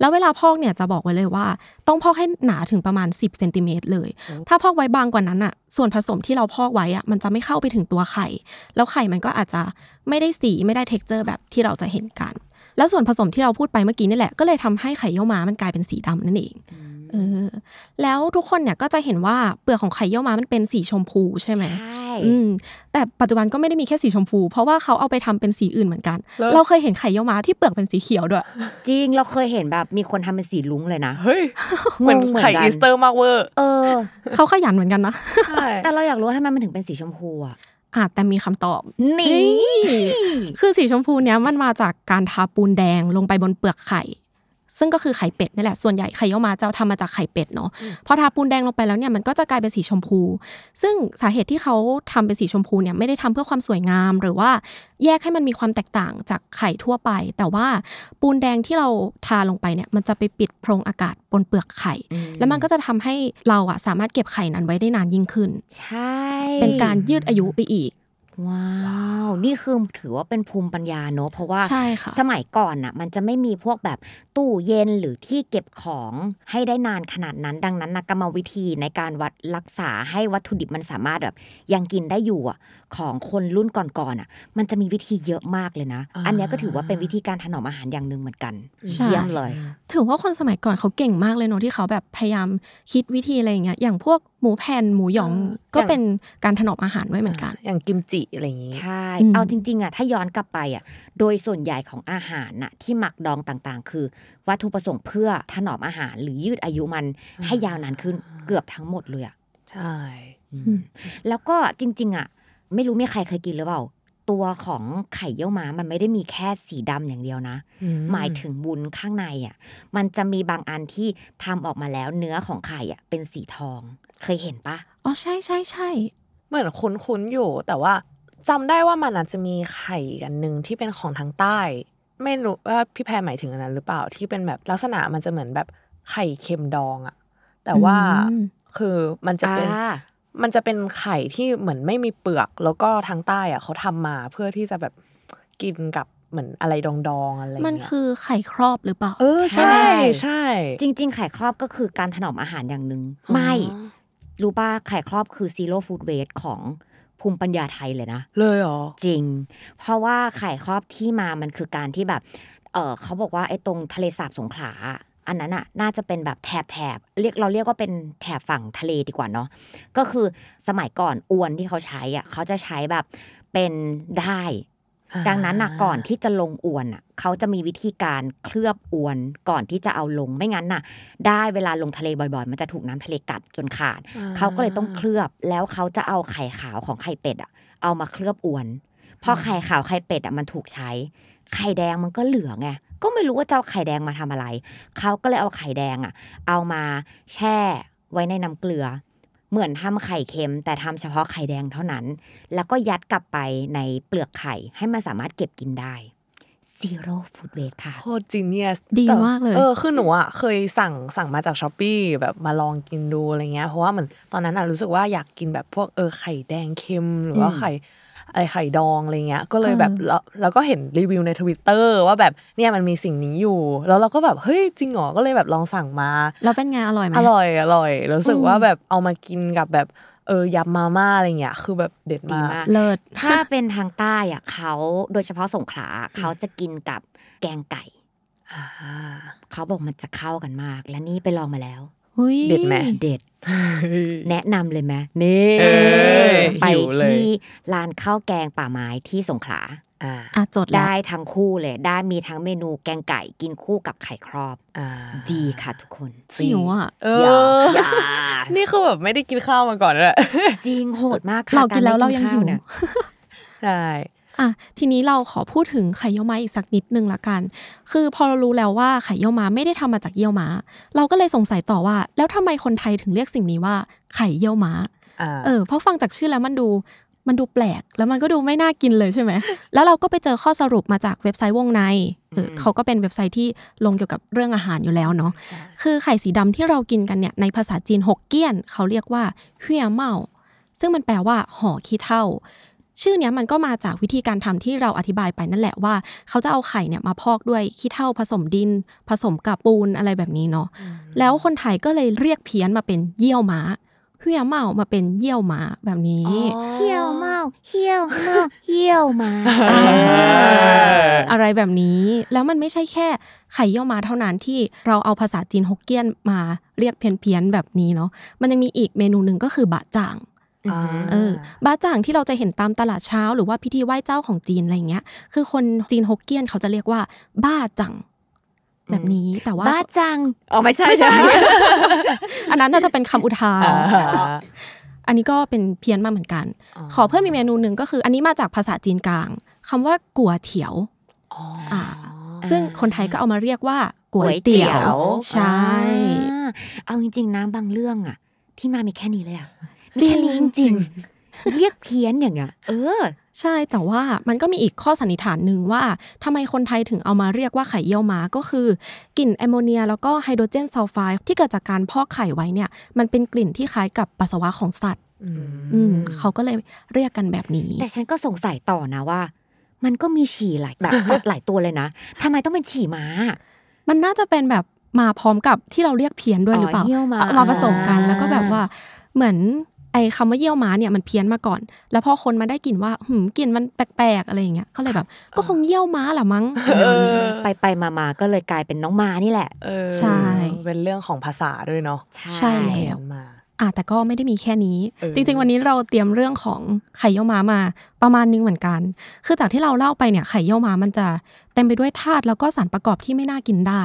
แล้วเวลาพอกเนี่ยจะบอกไว้เลยว่า ต้องพอกให้หนาถึงประมาณ 10เซนติเมตรเลย ถ้าพอกไว้บางกว่านั้นอะส่วนผสมที่เราพอกไว้อะมันจะไม่เข้าไปถึงตัวไข่ แล้วไข่มันก็อาจจะไม่ได้สีไม่ได้ texture แบบที่เราจะเห็นกัน แล้วส่วนผสมที่เราพูดไปเมื่อกี้นี่แหละก็เลยทำให้ไข่เยี่ยวม้ามันกลายเป็นสีดำนั่นเองเออแล้วทุกคนเนี่ยก็จะเห็นว่าเปลือกของไข่เยี่ยวม้ามันเป็นสีชมพูใช่ไหมใช่ อืมแต่ปัจจุบันก็ไม่ได้มีแค่สีชมพู เพราะว่าเขาเอาไปทำเป็นสีอื่นเหมือนกันแล้วเราเคยเห็นไข่เยี่ยวม้าที่เปลือกเป็นสีเขียวด้วย จริงเราเคยเห็นแบบมีคนทำเป็นสีรุ้งเลยนะเฮ้ยเหมือนงงเหมือนไข่วันอีสเตอร์มากเวอร์เออเขาขยันเหมือนกันนะใช่แต่เราอยากรู้ว่าทำไมมันถึงเป็นสีชมพูอะอะแต่มีคำตอบนี่คือสีชมพูเนี้ยมันมาจากการทาปูนแดงลงไปบนเปลือกไข่ ซึ่งก็คือไข่เป็ดนี่แหละส่วนใหญ่ไข่เยี่ยวม้าจะทำมาจากไข่เป็ดเนาะพอทาปูนแดงลงไปแล้วเนี่ยมันก็จะกลายเป็นสีชมพู ซึ่งสาเหตุที่เขาทำเป็นสีชมพูเนี่ยไม่ได้ทำเพื่อความสวยงาม หรือว่าแยกให้มันมีความแตกต่างจากไข่ทั่วไป แต่ว่าปูนแดงที่เราทาลงไปเนี่ยมันจะไปปิดโพรงอากาศบนเปลือกไข่ แล้วมันก็จะทำให้เราอะสามารถเก็บไข่นั้นไว้ได้นานยิ่งขึ้น ใช่ เป็นการยืดอายุไปอีก ว้าว นี่คือถือว่าเป็นภูมิปัญญาเนอะเพราะว่าใช่ค่ะสมัยก่อนน่ะ มันจะไม่มีพวกแบบตู้เย็นหรือที่เก็บของให้ได้นานขนาดนั้น ดังนั้นนะกรรมวิธีในการวัดรักษาให้วัตถุดิบมันสามารถแบบยังกินได้อยู่อะของคนรุ่นก่อนๆอะ มันจะมีวิธีเยอะมากเลยนะอ่าอันเนี้ยก็ถือว่าเป็นวิธีการถนอมอาหารอย่างหนึ่งเหมือนกันใช่เยี่ยมเลย ถือว่าคนสมัยก่อนเขาเก่งมากเลยเนอะที่เขาแบบพยายามคิดวิธีอะไรอย่างเงี้ยอย่างพวกหมูแผ่นหมูหยองอ่าก็เป็นการถนอมอาหารด้วยเหมือนกัน อย่างกิมจิอะไรอย่างงี้ใช่อืมเอาจริงๆอะถ้าย้อนกลับไปอะโดยส่วนใหญ่ของอาหารน่ะที่หมักดองต่างๆ คือ วัตถุประสงค์เพื่อถนอมอาหารหรือยืดอายุมันให้ยาวนานขึ้นเกือบทั้งหมดเลยอะใช่อืมแล้วก็จริง ๆอะ ไม่รู้มีใครเคยกินหรือเปล่า ตัวของไข่เยี่ยวม้ามันไม่ได้มีแค่สีดำอย่างเดียวนะ หมายถึงวุ้นข้างในอะ มันจะมีบางอันที่ทำออกมาแล้วเนื้อของไข่อะเป็นสีทอง เคยเห็นปะอ๋อใช่ใช่ใช่เหมือนคุ้นๆอยู่ แต่ว่าจำได้ว่ามันอาจจะมีไข่อีกอันหนึ่งที่เป็นของทางใต้ ไม่รู้ว่าพี่แพรหมายถึงอันนั้นหรือเปล่าที่เป็นแบบลักษณะมันจะเหมือนแบบไข่เค็มดองอะแต่ว่าอืมคือมันจะเป็นอ่า มันจะเป็นไข่ที่เหมือนไม่มีเปลือก แล้วก็ทางใต้อะเขาทำมาเพื่อที่จะแบบกินกับเหมือนอะไรดองๆอะไรอย่างมันเงี้ยคือไข่ครอบหรือเปล่า เออใช่ใช่ ใช่ จริง ๆ ไข่ครอบก็คือการถนอมอาหารอย่างหนึ่งไม่อ๋อรู้ป่ะไข่ครอบคือซีโร่ฟู้ดเวสของภูมิปัญญาไทยเลยนะ เลยเหรอ จริง เพราะว่าไข่ครอบที่มามันคือการที่แบบเออเขาบอกว่าไอ้ตรงทะเลสาบสงขลา อันนั้นอะน่าจะเป็นแบบแถบแถบเรียกเราเรียกว่าเป็นแถบฝั่งทะเลดีกว่าเนาะก็คือสมัยก่อนอวนที่เขาใช้อะเขาจะใช้แบบเป็นได้อ่าดังนั้นน่ะก่อนที่จะลงอวนอะเขาจะมีวิธีการเคลือบอวนก่อนที่จะเอาลงไม่งั้นน่ะ ได้เวลาลงทะเลบ่อยๆ มันจะถูกน้ำทะเลกัดจนขาดอ่าเขาก็เลยต้องเคลือบแล้วเขาจะเอาไข่ขาวของไข่เป็ดอะ เอามาเคลือบอวนพอไข่ขาวไข่เป็ดอะมันถูกใช้ไข่แดงมันก็เหลือไง ก็ไม่รู้ว่าจะเอาไข่แดงมาทำอะไร เขาก็เลยเอาไข่แดงอะเอามาแช่ไว้ในน้ำเกลือ เหมือนทำไข่เค็ม แต่ทำเฉพาะไข่แดงเท่านั้น แล้วก็ยัดกลับไปในเปลือกไข่ให้มันสามารถเก็บกินได้ zero food waste ค่ะโคตร genius ดีมากเลยเออคือหนูอะเคยสั่งสั่งมาจาก Shopee แบบมาลองกินดูอะไรเงี้ยเพราะว่าเหมือนตอนนั้นอะรู้สึกว่าอยากกินแบบพวกเออไข่แดงเค็มหรือว่าอืมไข่ อะไรไข่ดองอะไรเงี้ยก็เลยแบบเออแล้วแล้วก็เห็นรีวิวในทวิตเตอร์ว่าแบบเนี่ยมันมีสิ่งนี้อยู่ แล้วเราก็แบบเฮ้ยจริงเหรอก็เลยแบบลองสั่งมาแล้วเป็นไงอร่อยไหมอร่อยอร่อยรู้สึกอืมว่าแบบเอามากินกับแบบเออยำมาม่าอะไรเงี้ยคือแบบเด็ดดีมากมากเลิศถ้าเป็นทางใต้อะเขาโดยเฉพาะสงขลาเขาจะกินกับแกงไก่อ่าเขาบอกมันจะเข้ากันมาก และนี่ไปลองมาแล้วหุ้ย เด็ดไหมเด็ด แนะนำเลยไหมนี่เอ้ยไปหิวเลยที่ร้านข้าวแกงป่าไม้ที่สงขลาอ่าอะจดแล้วได้ทั้งคู่เลย ได้มีทั้งเมนูแกงไก่กินคู่กับไข่ครอบอ่าดีค่ะทุกคนหิวอะเออย่าออย่านี่คือแบบไม่ได้กินข้าวมาก่อนเลยจริงโหดมากค่ะเรากินแล้วเรายังกหิวไม่ข้เนี่ยใช่ อะทีนี้เราขอพูดถึงไข่เยี่ยวม้าอีกสักนิดนึงละกัน คือพอเรารู้แล้วว่าไข่เยี่ยวม้าไม่ได้ทำมาจากเยี่ยวม้า เราก็เลยสงสัยต่อว่า แล้วทำไมคนไทยถึงเรียกสิ่งนี้ว่าไข่เยี่ยวม้าอ่าเออเพราะฟังจากชื่อแล้วมันดูมันดูแปลก แล้วมันก็ดูไม่น่ากินเลยใช่ไหม แล้วเราก็ไปเจอข้อสรุปมาจากเว็บไซต์วงในเอออืมเขาก็เป็นเว็บไซต์ที่ลงเกี่ยวกับเรื่องอาหารอยู่แล้วเนาะ คือไข่สีดำที่เรากินกันเนี่ยในภาษาจีนหกเกี้ยน เขาเรียกว่าเฮียเมาซึ่งมันแปลว่าห่อขี้เถ้า ชื่อเนี้ยมันก็มาจากวิธีการทำที่เราอธิบายไปนั่นแหละว่า เขาจะเอาไข่เนี่ยมาพอกด้วยขี้เถ้าผสมดิน ผสมกับปูนอะไรแบบนี้เนาะแล้วคนไทยก็เลยเรียกเพี้ยนมาเป็นเยี่ยวม้าเฮียเมามาเป็นเยี่ยวม้าแบบนี้เหี่ยวเมาเหี่ยวเมาเหี่ยวมาอะไรแบบนี้แล้วมันไม่ใช่แค่ไข่เยี่ยวม้าเท่านั้นที่เราเอาภาษาจีนฮกเกี้ยนมาเรียกเพี้ยนๆแบบนี้เนาะมันยังมีอีกเมนูหนึ่งก็คือบะจ่างอ่า เออบะจ่างที่เราจะเห็นตามตลาดเช้า หรือว่าพิธีไหว้เจ้าของจีนอะไรเงี้ย คือคนจีนฮกเกี้ยนเขาจะเรียกว่า บ้าจังแบบนี้แต่ว่าบ้าจังอ๋อไม่ใช่ไม่ใช่ใช่อันนั้นน่าจะเป็นคำอุทานอ่าอันนี้ก็เป็นเพี้ยนมาเหมือนกัน ขอเพิ่มอีกเมนูหนึ่งก็คือ อันนี้มาจากภาษาจีนกลางคำว่ากัวเถียวอ๋ออ่าซึ่งคนไทยก็เอามาเรียกว่าก๋วยเตี๋ยว ใช่อ่าเอาจริงๆนะบางเรื่องอะที่มามีแค่นี้เลยอะ จริงแค่นี้จริงๆเรียกเพี้ยนอย่างเงี้ยเออ ใช่แต่ว่ามันก็มีอีกข้อสันนิษฐานหนึ่งว่าทำไมคนไทยถึงเอามาเรียกว่าไข่เยี่ยวม้าก็คือกลิ่นแอมโมเนีย แล้วก็ไฮโดรเจนซัลไฟด์ที่เกิดจากการพอกไข่ไว้เนี่ยมันเป็นกลิ่นที่คล้ายกับปัสสาวะของสัตว์อืมอืมเขาก็เลยเรียกกันแบบนี้ แต่ฉันก็สงสัยต่อนะว่า มันก็มีฉี่หลายแบบสัตว์หลายตัวเลยนะทำไมต้องเป็นฉี่ม้า มันน่าจะเป็นแบบมาพร้อมกับที่เราเรียกเพี้ยนด้วยหรือเปล่าอ๋อเยี่ยวม้าเอามาผสมกันแล้วก็แบบว่าเหมือน ไอ้คำว่าเยี่ยวม้าเนี่ยมันเพี้ยนมาก่อน แล้วพอคนมาได้กลิ่นว่าหืมกลิ่นมันแปลกๆอะไรอย่างเงี้ยก็เลยแบบ ก็คงเยี่ยวม้าแหละมั้งไปไปมามาก็เลยกลายเป็นน้องม้านี่แหละเออใช่เป็นเรื่องของภาษาด้วยเนาะใช่แล้วมาอะแต่ก็ไม่ได้มีแค่นี้เออจริง ๆ วันนี้เราเตรียมเรื่องของไข่เยี่ยวม้ามาประมาณนึงเหมือนกัน คือจากที่เราเล่าไปเนี่ยไข่เยี่ยวม้ามันจะเต็มไปด้วยธาตุแล้วก็สารประกอบที่ไม่น่ากินได้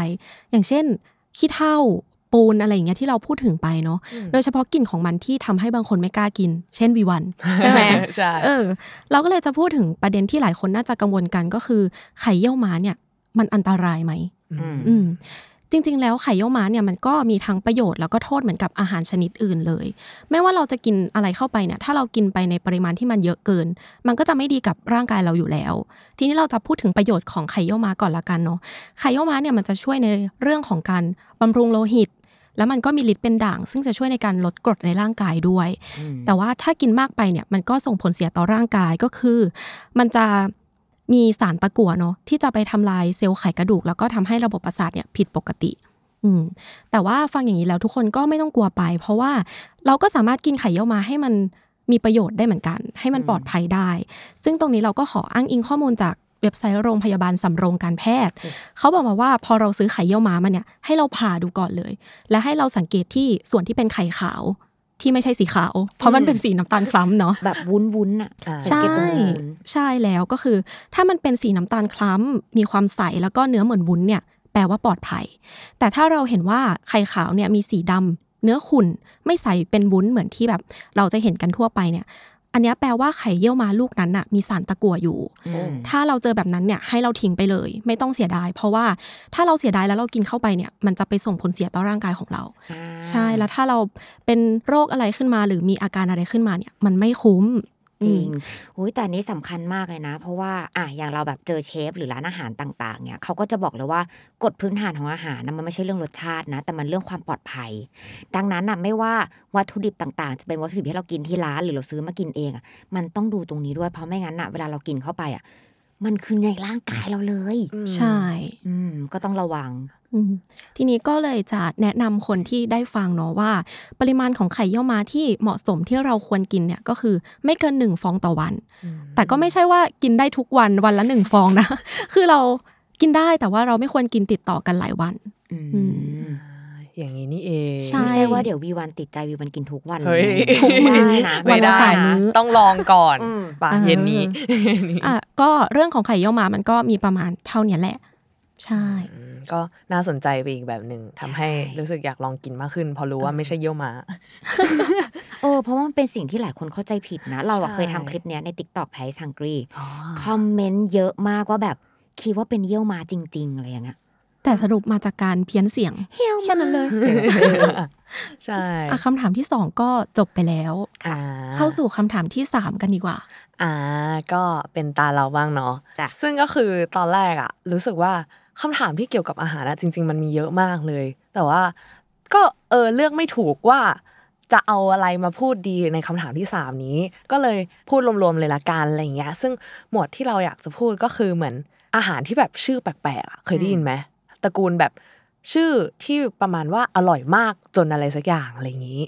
อย่างเช่นขี้เถ้า ปูนอะไรอย่างเงี้ยที่เราพูดถึงไปเนาะอืมโดยเฉพาะกลิ่นของมันที่ทำให้บางคนไม่กล้ากิน เช่นวีวันใช่ไหมใช่เออเราก็เลยจะพูดถึงประเด็นที่หลายคนน่าจะกังวลกันก็คือไข่เยี่ยวม้าเนี่ย มันอันตรายไหมอืมอืมจริงๆ แล้วไข่เยี่ยวม้าเนี่ยมันก็มีทั้งประโยชน์แล้วก็โทษเหมือนกับอาหารชนิดอื่นเลย ไม่ว่าเราจะกินอะไรเข้าไปเนี่ยถ้าเรากินไปในปริมาณที่มันเยอะเกิน มันก็จะไม่ดีกับร่างกายเราอยู่แล้ว ทีนี้เราจะพูดถึงประโยชน์ของไข่เยี่ยวม้าก่อนละกันเนาะไข่เยี่ยวม้าเนี่ยมันจะช่วยในเรื่องของการบำรุงโลหิต แล้วมันก็มีฤทธิ์เป็นด่าง ซึ่งจะช่วยในการลดกรดในร่างกายด้วยอืมแต่ว่าถ้ากินมากไปเนี่ยมันก็ส่งผลเสียต่อร่างกายก็คือ มันจะมีสารตะกั่วเนาะที่จะไปทำลายเซลล์ไขกระดูก แล้วก็ทำให้ระบบประสาทเนี่ยผิดปกติอืมแต่ว่าฟังอย่างนี้แล้วทุกคนก็ไม่ต้องกลัวไป เพราะว่าเราก็สามารถกินไข่เยี่ยวมาให้มันมีประโยชน์ได้เหมือนกัน ให้มันอืมปลอดภัยได้ ซึ่งตรงนี้เราก็ขออ้างอิงข้อมูลจาก เว็บไซต์โรงพยาบาลสำโรงการแพทย์ เขาบอกมาว่าพอเราซื้อไข่เยี่ยวม้ามาเนี่ยให้เราผ่าดูก่อนเลย และให้เราสังเกตที่ส่วนที่เป็นไข่ขาวที่ไม่ใช่สีขาว เพราะมันเป็นสีน้ำตาลคล้ำเนาะแบบวุ้นวุ้นๆอะอ่าสังใช่เกตตรงวุ้นใช่แล้วก็คือ ถ้ามันเป็นสีน้ำตาลคล้ำมีความใสแล้วก็เนื้อเหมือนวุ้นเนี่ยแปลว่าปลอดภัย แต่ถ้าเราเห็นว่าไข่ขาวเนี่ยมีสีดำเนื้อขุ่นไม่ใสเป็นวุ้นเหมือนที่แบบ เราจะเห็นกันทั่วไปเนี่ย อันเนี้ยแปลว่าไข่เยี่ยวม้าลูกนั้นน่ะมีสารตะกั่วอยู่อืมถ้าเราเจอแบบนั้นเนี่ยให้เราทิ้งไปเลย ไม่ต้องเสียดาย เพราะว่าถ้าเราเสียดายแล้วเรากินเข้าไปเนี่ยมันจะไปส่งผลเสียต่อร่างกายของเราอ่าใช่แล้วถ้าเราเป็นโรคอะไรขึ้นมา หรือมีอาการอะไรขึ้นมาเนี่ยมันไม่คุ้ม จริงอืมโอ้ยแต่อันนี้สำคัญมากเลยนะ เพราะว่าอะอย่างเราแบบเจอเชฟหรือร้านอาหารต่าง ๆ เนี่ยเขาก็จะบอกเลยว่ากฎพื้นฐานของอาหารนะมันไม่ใช่เรื่องรสชาตินะ แต่มันเรื่องความปลอดภัย ดังนั้นน่ะไม่ว่าวัตถุดิบต่างๆ จะเป็นวัตถุดิบที่เรากินที่ร้านหรือเราซื้อมากินเองอะมันต้องดูตรงนี้ด้วยเพราะไม่งั้นน่ะเวลาเรากินเข้าไปอะมันคือในร่างกายเราเลย ใช่ อืม ก็ต้องระวังอืม ทีนี้ก็เลยจะแนะนำคนที่ได้ฟังเนาะว่า ปริมาณของไข่เยี่ยวม้าที่เหมาะสมที่เราควรกินเนี่ยก็คือไม่เกินหนึ่งฟองต่อวัน แต่ก็ไม่ใช่ว่ากินได้ทุกวันวันละหนึ่งฟองนะ คือเรากินได้แต่ว่าเราไม่ควรกินติดต่อกันหลายวันอืมอืมอย่างนี้นี่เองใช่ไม่ใช่ว่าเดี๋ยววีวันติดใจวีวันกินทุกวันเลเฮ้ยยทุกได้นะวันละไม่ได้สามนะมื้อต้องลองก่อนอืมป่ะอ่าเย็นนี้อะก็เรื่องของไข่เยี่ยวม้ามันก็มีประมาณเท่าเนี้ยแหละ ใช่อืมก็น่าสนใจไปอีกแบบหนึ่งทำให้ใช่รู้สึกอยากลองกินมากขึ้นเพอรู้ว่าไม่ใช่เยี่ยวม้าเออเพราะว่ามันเป็นสิ่งที่หลายคนเข้าใจผิดนะ เราอะใช่เคยทำคลิปเนี้ยใน t ิ k t o k แพ s ซังกรีอ๋อคอมเมนต์เยอะมากว่าแบบคิดว่าเป็นเยี่ยวมาจริงๆอะไรอย่างเงี้ยแต่สรุปมาจากการเพี้ยนเสียงแค่นั้นเลยใช่อะคำถามที่สองก็จบไปแล้วอ่าเข้าสู่คำถามที่สามกันดีกว่า อ่า ก็เป็นตาเราบ้างเนาะจ้ะซึ่งก็คือตอนแรกอะรู้สึกว่า คำถามที่เกี่ยวกับอาหารอะจริง ๆ มันมีเยอะมากเลย แต่ว่าก็เออเลือกไม่ถูกว่าจะเอาอะไรมาพูดดีในคำถามที่สามนี้ ก็เลยพูดรวมๆเลยละกันอะไรอย่างเงี้ย ซึ่งหมวดที่เราอยากจะพูดก็คือเหมือนอาหารที่แบบชื่อแปลกๆอะเคยได้ยินไหมตระกูลแบบชื่อที่ประมาณว่าอร่อยมากจนอะไรสักอย่างอะไรอย่างนี้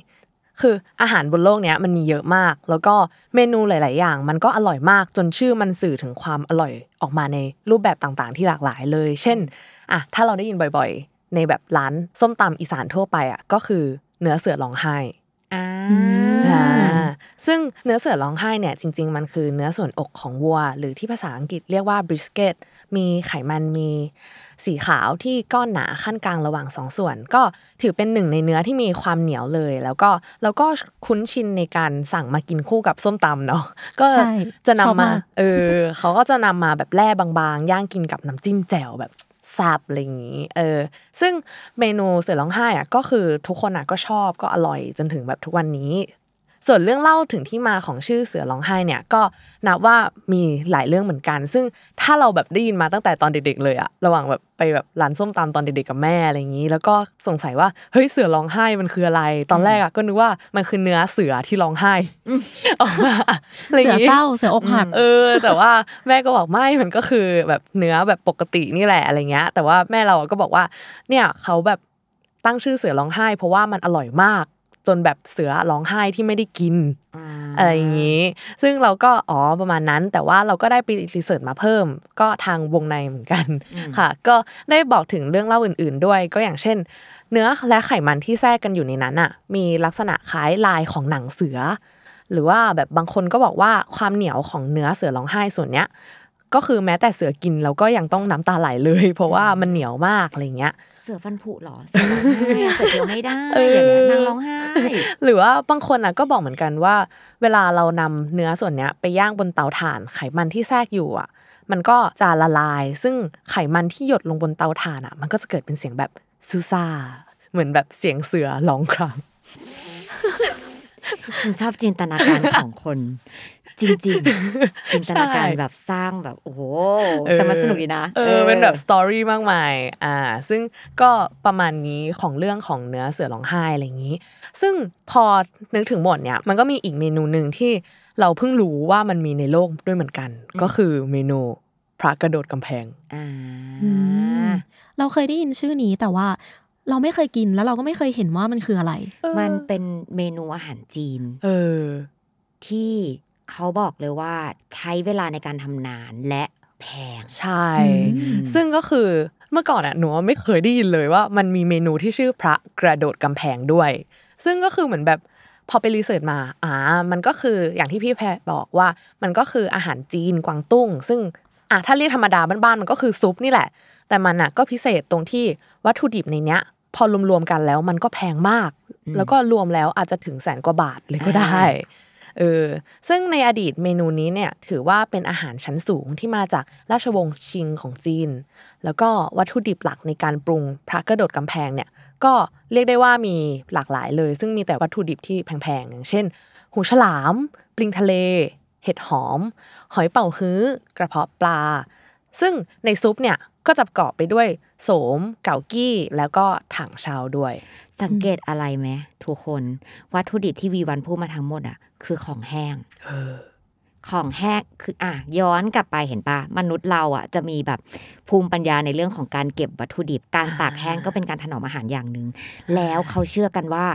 คืออาหารบนโลกเนี้ยมันมีเยอะมาก แล้วก็เมนูหลาย ๆ อย่าง มันก็อร่อยมากจนชื่อมันสื่อถึงความอร่อยออกมาในรูปแบบต่าง ๆ ที่หลากหลายเลย เช่นอะถ้าเราได้ยินบ่อย ๆ ในแบบร้านส้มตำอีสานทั่วไปอะก็คือเนื้อเสือร้องไห้อ่าอืมอ่าซึ่งเนื้อเสือร้องไห้เนี่ยจริง ๆ มันคือเนื้อส่วนอกของวัว หรือที่ภาษาอังกฤษเรียกว่า brisket มีไขมันมี สีขาวที่ก้อนหนาขั้นกลางระหว่างสองส่วน ก็ถือเป็นหนึ่งในเนื้อที่มีความเหนียวเลย แล้วก็แล้วก็คุ้นชินในการสั่งมากินคู่กับส้มตำเนาะก็ใช่จะชอบนำมามากเออเขาก็จะนำมาแบบแร่บางๆ ย่างกินกับน้ำจิ้มแจ่วแบบแซ่บอะไรอย่างนี้ เออ ซึ่งเมนูเสือร้องไห้อะก็คือทุกคนอะก็ชอบก็อร่อยจนถึงแบบทุกวันนี้ ส่วนเรื่องเล่าถึงที่มาของชื่อเสือร้องไห้เนี่ยก็นับว่ามีหลายเรื่องเหมือนกัน ซึ่งถ้าเราแบบได้ยินมาตั้งแต่ตอนเด็กๆเลยอะระหว่างแบบไปแบบร้านส้มตำตอนเด็กๆกับแม่อะไรอย่างนี้ แล้วก็สงสัยว่าเฮ้ยเสือร้องไห้มันคืออะไร ตอนแรกอะก็นึกว่ามันคือเนื้อเสือที่ร้องไห้ออกมาะไรย่เสืงองี้เศร้าเสืออกหักเออ แต่ว่าแม่ก็บอกไม่มันก็คือแบบเนื้อแบบปกตินี่แหละอะไรเงี้ย แต่ว่าแม่เราก็บอกว่าเนี่ยเขาแบบตั้งชื่อเสือร้องไห้ เพราะว่ามันอร่อยมาก จนแบบเสือร้องไห้ที่ไม่ได้กินอะไรอย่างนี้ ซึ่งเราก็อ๋อประมาณนั้น แต่ว่าเราก็ได้ไปรีเสิร์ชมาเพิ่ม ก็ทางวงในเหมือนกันอืมค่ะ ก็ได้บอกถึงเรื่องเล่าอื่น ๆ ด้วย ก็อย่างเช่น เนื้อและไขมันที่แทรกกันอยู่ในนั้นอะ มีลักษณะคล้ายลายของหนังเสือ หรือว่าแบบบางคนก็บอกว่าความเหนียวของเนื้อเสือร้องไห้ส่วนเนี้ยก็คือแม้แต่เสือกินเราก็ยังต้องน้ำตาไหลเลย เพราะว่ามันเหนียวมากอะไรเงี้ย เสือฟันผุเหรอเสือร้องไห้เสือเดียวไม่ได้เอออย่างเงี้ยนางร้องไห้หรือว่าบางคนอะก็บอกเหมือนกันว่า เวลาเรานำเนื้อส่วนเนี้ยไปย่างบนเตาถ่านไขมันที่แทรกอยู่อะ มันก็จะละลาย ซึ่งไขมันที่หยดลงบนเตาถ่านอะ มันก็จะเกิดเป็นเสียงแบบซูซาเหมือนแบบเสียงเสือร้องครางฉันชอบจินตนาการของคน จริงๆจินตนาการแบบสร้างแบบโอ้โหเออแต่มันสนุกดีนะเออเป็นแบบสตอรี่มากมายอ่าซึ่งก็ประมาณนี้ของเรื่องของเนื้อเสือร้องไห้อะไรอย่างนี้ ซึ่งพอนึกถึงหมดเนี่ยมันก็มีอีกเมนูหนึ่งที่เราเพิ่งรู้ว่ามันมีในโลกด้วยเหมือนกัน ก็คือเมนูพระกระโดดกำแพงอ่าอืมเราเคยได้ยินชื่อนี้แต่ว่าเราไม่เคยกินแล้วเราก็ไม่เคยเห็นว่ามันคืออะไร มันเป็นเมนูอาหารจีน เออ ที่ เขาบอกเลยว่าใช้เวลาในการทำนานและแพง ใช่อืมซึ่งก็คือเมื่อก่อนอะหนูไม่เคยได้ยินเลยว่ามันมีเมนูที่ชื่อพระกระโดดกำแพงด้วย ซึ่งก็คือเหมือนแบบพอไปรีเสิร์ชมา อ่า มันก็คืออย่างที่พี่แพรบอกว่า มันก็คืออาหารจีนกวางตุ้ง ซึ่งอะถ้าเรียกธรรมดาบ้านๆมันก็คือซุปนี่แหละ แต่มันอะก็พิเศษตรงที่วัตถุดิบในเนี้ย พอรวมๆกันแล้วมันก็แพงมากอืมแล้วก็รวมแล้วอาจจะถึงแสนกว่าบาทเลยก็ได้ เออซึ่งในอดีตเมนูนี้เนี่ยถือว่าเป็นอาหารชั้นสูงที่มาจากราชวงศ์ชิงของจีน แล้วก็วัตถุดิบหลักในการปรุงพระกระโดดกำแพงเนี่ยก็เรียกได้ว่ามีหลากหลายเลย ซึ่งมีแต่วัตถุดิบที่แพงๆอย่างเช่น หูฉลาม ปลิงทะเล เห็ดหอม หอยเป่าฮื้อกระเพาะปลา ซึ่งในซุปเนี่ยก็จะประกอบไปด้วยโสม เก่ากี้แล้วก็ถังเชาด้วย สังเกตอะไรไหมทุกคน วัตถุดิบที่วีวันพูดมาทั้งหมดอะ คือของแห้งเออของแห้งคืออะย้อนกลับไปเห็นปะมนุษย์เราอะจะมีแบบภูมิปัญญาในเรื่องของการเก็บวัตถุดิบ การตากแห้งก็เป็นการถนอมอาหารอย่างหนึ่งแล้วเขาเชื่อกันว่า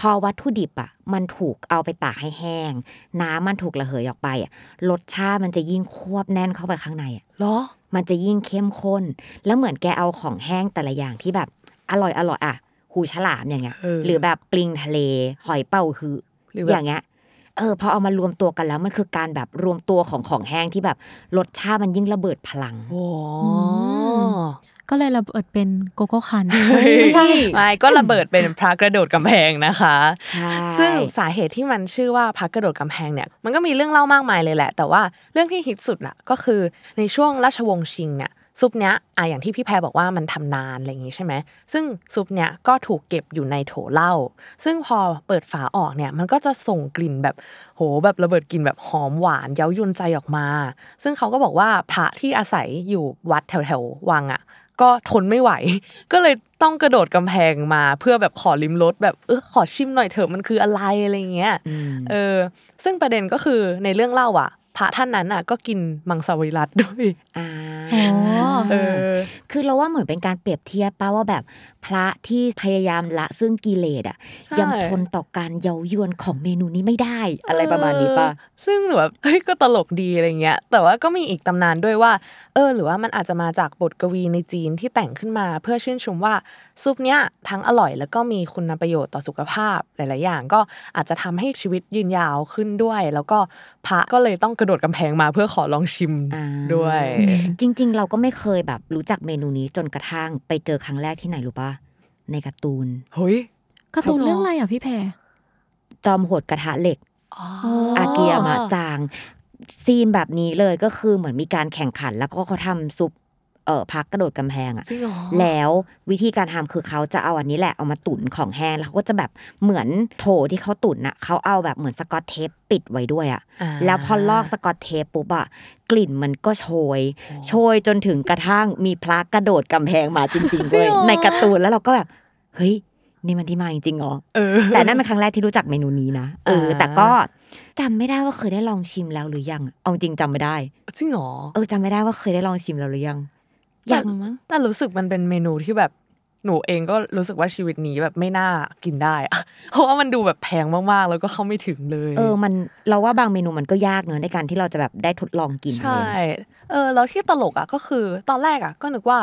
พอวัตถุดิบอะ มันถูกเอาไปตากให้แห้ง น้ำมันถูกระเหยออกไปอะรสชาติมันจะยิ่งควบแน่นเข้าไปข้างในอะเหรอ มันจะยิ่งเข้มข้น แล้วเหมือนแกเอาของแห้งแต่ละอย่างที่แบบ อร่อยอร่อยอะหูฉลามอย่างเงี้ยเออหรือแบบปลิงทะเลหอยเป่าคือหรือแบบอย่างเงี้ย เออพอเอามารวมตัวกันแล้วมันคือการแบบรวมตัวของของแห้งที่แบบรสชาติมันยิ่งระเบิดพลังโอ้มก็เลยระเบิดเป็นโกโก้คันไม่ใช่ไม่ก็ระเบิดเป็นพระกระโดดกำแพงนะคะใช่ซึ่งสาเหตุที่มันชื่อว่าพระกระโดดกำแพงเนี่ยมันก็มีเรื่องเล่ามากมายเลยแหละ แต่ว่าเรื่องที่ฮิตสุดละก็คือในช่วงราชวงศ์ชิงเนี่ย ซุปเนี้ยอะอย่างที่พี่แพรบอกว่ามันทำนานอะไรอย่างงี้ใช่ไหมซึ่งซุปเนี้ยก็ถูกเก็บอยู่ในโถเหล้าซึ่งพอเปิดฝาออกเนี่ยมันก็จะส่งกลิ่นแบบโหแบบระเบิดกลิ่นแบบหอมหวานเย้ายวนใจออกมา ซึ่งเขาก็บอกว่าพระที่อาศัยอยู่วัดแถวแถวๆวังอะก็ทนไม่ไหว ก็เลยต้องกระโดดกำแพงมา เพื่อแบบขอลิมรสแบบเออขอชิมหน่อยเถอะมันคืออะไรอะไรเงี้ยอืมเออซึ่งประเด็นก็คือในเรื่องเล่าอะ พระท่านนั้นอะ ก็กินมังสวิรัตด้วยอ่าอ๋อเออ คือเราว่าเหมือนเป็นการเปรียบเทียบป้าว่าแบบพระที่พยายามละซึ่งกิเลสอะใช่ยังทนต่อการเย้ายวนของเมนูนี้ไม่ได้อะไรประมาณนี้ป่ะเออซึ่งหนูแบบเฮ้ยก็ตลกดีอะไรเงี้ย แต่ว่าก็มีอีกตำนานด้วยว่า เออ หรือว่ามันอาจจะมาจากบทกวีในจีนที่แต่งขึ้นมาเพื่อชื่นชมว่าซุปเนี้ยทั้งอร่อยแล้วก็มีคุณประโยชน์ต่อสุขภาพหลาย ๆ อย่าง ก็อาจจะทำให้ชีวิตยืนยาวขึ้นด้วย แล้วก็พระก็เลยต้องกระโดดกำแพงมาเพื่อขอลองชิมอ่าด้วย จริง ๆ เราก็ไม่เคยแบบรู้จักเมนูนี้จนกระทั่งไปเจอครั้งแรกที่ไหนรู้ป่ะในการ์ตูนเฮ้ยการ์ตูนเรื่องอะไรอะพี่แพรจอมโหดกระทะเหล็กอ๋ออาเกียมาจางซีนแบบนี้เลยก็คือเหมือนมีการแข่งขัน แล้วก็เขาทำซุป เอ่อพักกระโดดกำแพงอะจริงเหรอแล้ววิธีการทำคือเขาจะเอาอันนี้แหละเอามาตุ๋นของแห้งแล้วเขาก็จะแบบเหมือนโถที่เขาตุ๋นน่ะเขาเอาแบบเหมือนสกอตเทปปิดไว้ด้วยอะอ่าแล้วพอลอกสกอตเทปปุ๊บอะกลิ่นมันก็โชย โชยจนถึงกระทั่งมีพระกระโดดกำแพงมาจริงๆด้วยในการ์ตูนแล้วเราก็แบบเฮ้ยนี่มันที่มาจริงๆเหรอเออแต่นั่นเป็นครั้งแรกที่รู้จักเมนูนี้นะเอออ่าแต่ก็จำไม่ได้ว่าเคยได้ลองชิมแล้วหรือยังเอาจริงจำไม่ได้จริงเหรอเออจำไม่ได้ว่าเคยได้ลองชิมแล้วหรือยังแต่ ยังมั้งแต่รู้สึกมันเป็นเมนูที่แบบหนูเองก็รู้สึกว่าชีวิตนี้แบบไม่น่ากินได้อะเพราะว่ามันดูแบบแพงมากๆ แล้วก็เข้าไม่ถึงเลย เออมันเราว่าบางเมนูมันก็ยากเนอะในการที่เราจะแบบได้ทดลองกินใช่อะไรอย่างเงี้ยเออแล้วที่ตลกอะก็คือตอนแรกอะ ก็นึกว่า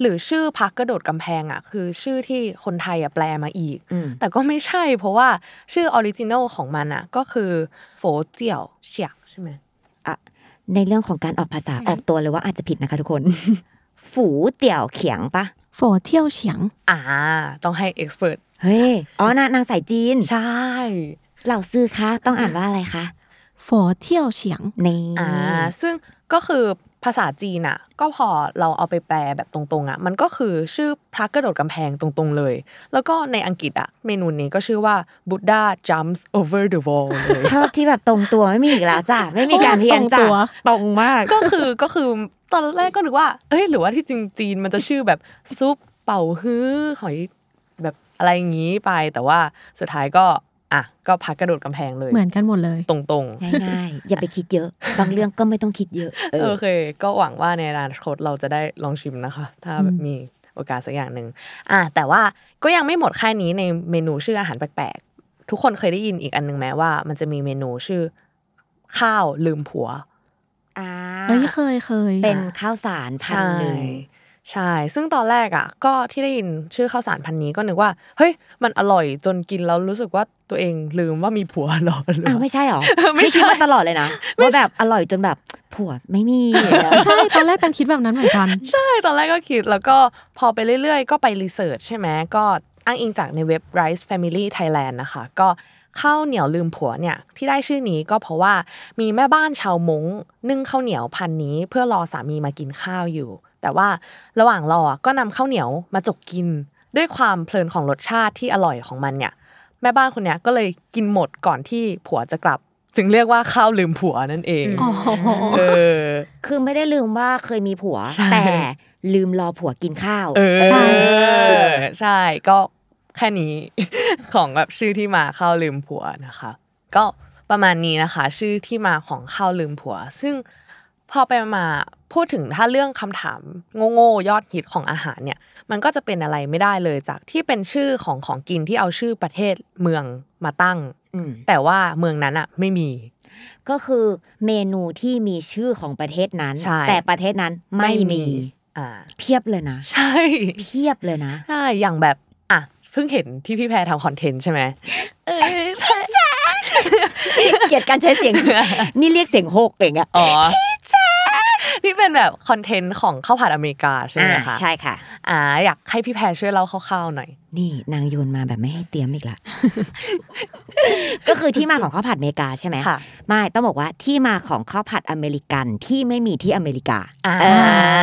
หรือชื่อพระกระโดดกำแพงอะ คือชื่อที่คนไทยอะแปลมาอีกอืมแต่ก็ไม่ใช่ เพราะว่าชื่อ original ของมันอะ ก็คือโฟเจียวเฉียกใช่ไหมในเรื่องของการออกภาษาออกตัวเลยว่าอาจจะผิดนะคะทุกคน ฝูเตี่ยวเขียงปะฝอเที่ยวเฉียง อ่า ต้องให้เอ็กซ์เพรสเฮ้ย อ๋อนางนางสายจีน ใช่ เหล่าซื้อคะ ต้องอ่านว่าอะไรคะฝอเที่ยวเฉียงนี่อ่าซึ่งก็คือ ภาษาจีนอะก็พอเราเอาไปแปลแบบตรงๆอะมันก็คือชื่อพระกระโดดกำแพงตรงๆเลย แล้วก็ในอังกฤษอะเมนูนี้ก็ชื่อว่า Buddha jumps over the wall เลยชอบที่แบบตรงตัวไม่มีอีกแล้วจ้ะไม่มีการเพี้ยนจ้ะตรงตัวตรงมาก ก็คือก็คือตอนแรกก็นึกว่าเอ้ยหรือว่าที่จริงจีนมันจะชื่อแบบซุปเป่าฮื้อหอยแบบอะไรอย่างงี้ไปแต่ว่าสุดท้ายก็ อะก็พักกระโดดกำแพงเลย เหมือนกันหมดเลย ตรงง่ายๆ อย่าไปคิดเยอะ บางเรื่องก็ไม่ต้องคิดเยอะเอๆอโอเค ก็หวังว่าในอนาคตเราจะได้ลองชิมนะคะ ถ้าแบบมีโอกาสสักอย่างหนึ่งอะแต่ว่าก็ยังไม่หมดแค่นี้ในเมนูชื่ออาหารแปลกๆ ทุกคนเคยได้ยินอีกอันหนึ่งไหมว่า มันจะมีเมนูชื่อ ข้าวลืมผัวอ่าเอ้ยเคยเคยเป็นข้าวสารพันหนึ่ง ใช่ ซึ่งตอนแรกอะ ก็ที่ได้ยินชื่อข้าวสารพันนี้ก็นึกว่า เฮ้ย มันอร่อยจนกินแล้วรู้สึกว่าตัวเองลืมว่ามีผัวหรอหรืออ้าวว่าไม่ใช่หรอ ไม่ใช่คิดมาตลอดเลยนะว่าแบบอร่อยจนแบบผัวไม่มี ใช่ ตอนแรกตันคิดแบบนั้นเหมือนกัน ใช่ ตอนแรกก็คิดแล้วก็พอไปเรื่อยๆ ก็ไปรีเสิร์ชใช่ไหมก็อ้างอิงจากในเว็บ Rice Family Thailand นะคะ ก็ข้าวเหนียวลืมผัวเนี่ยที่ได้ชื่อนี้ก็เพราะว่ามีแม่บ้านชาวมงนึ่งข้าวเหนียวพันนี้ เพื่อรอสามีมากินข้าวอยู่ แต่ว่าระหว่างรอก็นำข้าวเหนียวมาจกกิน ด้วยความเพลินของรสชาติที่อร่อยของมันเนี่ย แม่บ้านคนเนี้ยก็เลยกินหมดก่อนที่ผัวจะกลับ จึงเรียกว่าข้าวลืมผัวนั่นเองอ๋อเออคือไม่ได้ลืมว่าเคยมีผัวใช่แต่ลืมรอผัวกินข้าวเออใช่ใช่ก็แค่นี้ของแบบชื่อที่มาข้าวลืมผัวนะคะ ก็ประมาณนี้นะคะ ชื่อที่มาของข้าวลืมผัว ซึ่งพอไปมา พูดถึงถ้าเรื่องคำถามโง่ๆยอดฮิตของอาหารเนี่ย มันก็จะเป็นอะไรไม่ได้เลยจากที่เป็นชื่อของของกินที่เอาชื่อประเทศเมืองมาตั้งอืมแต่ว่าเมืองนั้นอะไม่มี ก็คือเมนูที่มีชื่อของประเทศนั้นใช่แต่ประเทศนั้นไม่มีอ่าเพียบเลยนะ ใช่ เพียบเลยนะใช่อย่างแบบอะเพิ่งเห็นที่พี่แพรทำคอนเทนต์ใช่ไหมเอ้ยเกลียดการใช้เสียง นี่เรียกเสียงโฮกเองอะอ๋อ ที่เป็นแบบคอนเทนต์ของข้าวผัดอเมริกาใช่ไหมอ่าคะใช่ค่ะอ่าอยากให้พี่แพรช่วยเล่าคร่าวๆหน่อย นี่นางโยนมาแบบไม่ให้เตรียมอีกละก็คือที่มาของข้าวผัดอเมริกาใช่ไหมค่ะไม่ต้องบอกว่าที่มาของข้าวผัดอเมริกันที่ไม่มีที่อเมริกาอ่าเอ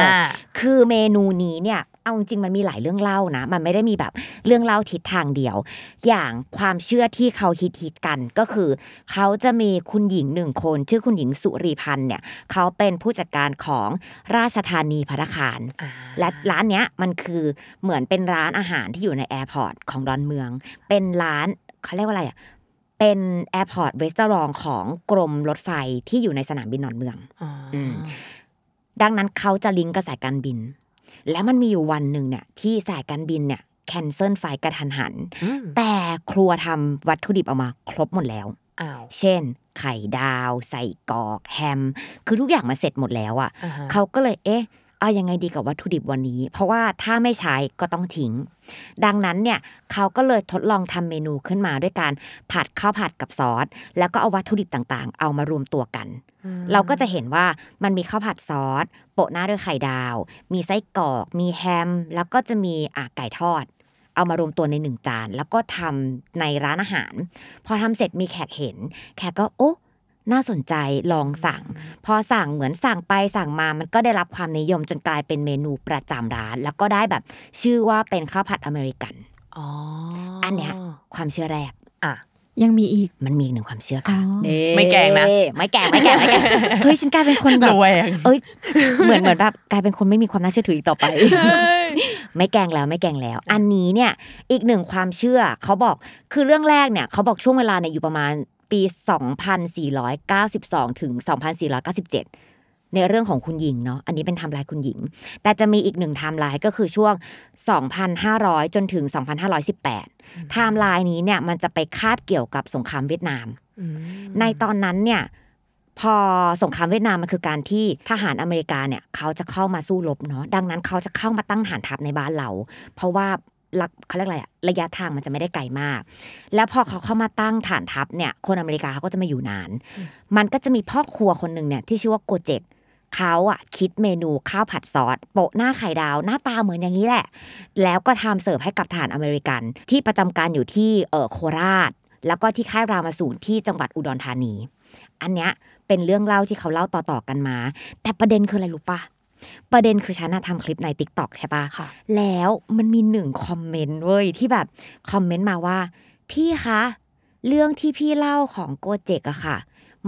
อคือเมนูนี้เนี่ย เอาจริงๆมันมีหลายเรื่องเล่านะ มันไม่ได้มีแบบเรื่องเล่าทิศทางเดียว อย่างความเชื่อที่เขาฮิตฮิตๆกันก็คือ เขาจะมีคุณหญิงหนึ่งคน ชื่อคุณหญิงสุรีพันธ์เนี่ยเขาเป็นผู้จัดการของราชธานีภัตตาคารอ่าและร้านเนี้ยมันคือเหมือนเป็นร้านอาหารที่อยู่ใน airport ของดอนเมือง เป็นร้านเขาเรียกว่าอะไรอะเป็น airport resort ของกรมรถไฟที่อยู่ในสนามบินดอนเมืองอ๋อออืมดังนั้นเขาจะลิงก์กับสายการบิน แล้วมันมีอยู่วันหนึ่งเนี่ยที่สายการบินเนี่ย cancel flight กระทันหันอืมแต่ครัวทำวัตถุดิบออกมาครบหมดแล้วอ้าวเช่น ไข่ดาว ใส่กรอกแฮม คือทุกอย่างมาเสร็จหมดแล้วอะอ่าฮะเขาก็เลยเอ๊ะ เอายังไงดีกับวัตถุดิบวันนี้ เพราะว่าถ้าไม่ใช้ก็ต้องทิ้ง ดังนั้นเนี่ยเขาก็เลยทดลองทำเมนูขึ้นมาด้วยการผัดข้าวผัดกับซอส แล้วก็เอาวัตถุดิบต่างๆ เอามารวมตัวกัน เราก็จะเห็นว่ามันมีข้าวผัดซอสโปะหน้าด้วยไข่ดาว มีไส้กรอก มีแฮม แล้วก็จะมีอะไก่ทอด เอามารวมตัวในหนึ่งจาน แล้วก็ทำในร้านอาหาร พอทำเสร็จมีแขกเห็น แขกก็โอ้ น่าสนใจลองสั่ง พอสั่งเหมือนสั่งไปสั่งมามันก็ได้รับความนิยมจนกลายเป็นเมนูประจำร้าน แล้วก็ได้แบบชื่อว่าเป็นข้าวผัดอเมริกันอ๋ออันเนี้ยความเชื่อแรกอะยังมีอีกมันมีอีกหนึ่งความเชื่อค่ะอ๋อนี่ไม่แกล้งนะไม่แกล้งไม่แกล้งไม่แกล้งเฮ้ยฉันกลายเป็นคนแบบระแวงเอ้ยเหมือนเหมือนแบบกลายเป็นคนไม่มีความน่าเชื่อถืออีกต่อไป ไม่แกล้งแล้วไม่แกล้งแล้ว อันนี้เนี่ยอีกหนึ่งความเชื่อเขาบอกคือเรื่องแรกเนี่ยเขาบอกช่วงเวลาเนี่ยอยู่ประมาณ ปี 2492 ถึง 2497 ในเรื่องของคุณหญิงเนาะ อันนี้เป็นไทม์ไลน์คุณหญิง แต่จะมีอีกหนึ่งไทม์ไลน์ก็คือช่วง 2,500 จนถึง 2,518 ไทม์ไลน์นี้เนี่ยมันจะไปคาบเกี่ยวกับสงครามเวียดนามอืมในตอนนั้นเนี่ยพอสงครามเวียดนามมันคือการที่ทหารอเมริกาเนี่ยเขาจะเข้ามาสู้รบเนาะดังนั้นเขาจะเข้ามาตั้งฐานทัพในบ้านเรา เพราะว่า ลักเขาเรียกอะไรอะระยะทางมันจะไม่ได้ไกลมาก แล้วพอเขาเข้ามาตั้งฐานทัพเนี่ย คนอเมริกาเขาก็จะมาอยู่นาน มันก็จะมีพ่อครัวคนหนึ่งเนี่ยที่ชื่อว่าโกเจกเขาอะคิดเมนูข้าวผัดซอสโปะหน้าไข่ดาว หน้าตาเหมือนอย่างนี้แหละ แล้วก็ทำเสิร์ฟให้กับฐานอเมริกัน ที่ประจำการอยู่ที่เออโคราช แล้วก็ที่ค่ายรามาสูนที่จังหวัดอุดรธานี อันเนี้ยเป็นเรื่องเล่าที่เขาเล่าต่อๆกันมา แต่ประเด็นคืออะไรรู้ปะ ประเด็นคือฉันน่ะทำคลิปใน TikTok ใช่ปะค่ะแล้วมันมีหนึ่ง comment เว้ยที่แบบ comment มาว่า พี่คะเรื่องที่พี่เล่าของโกเจกอะค่ะ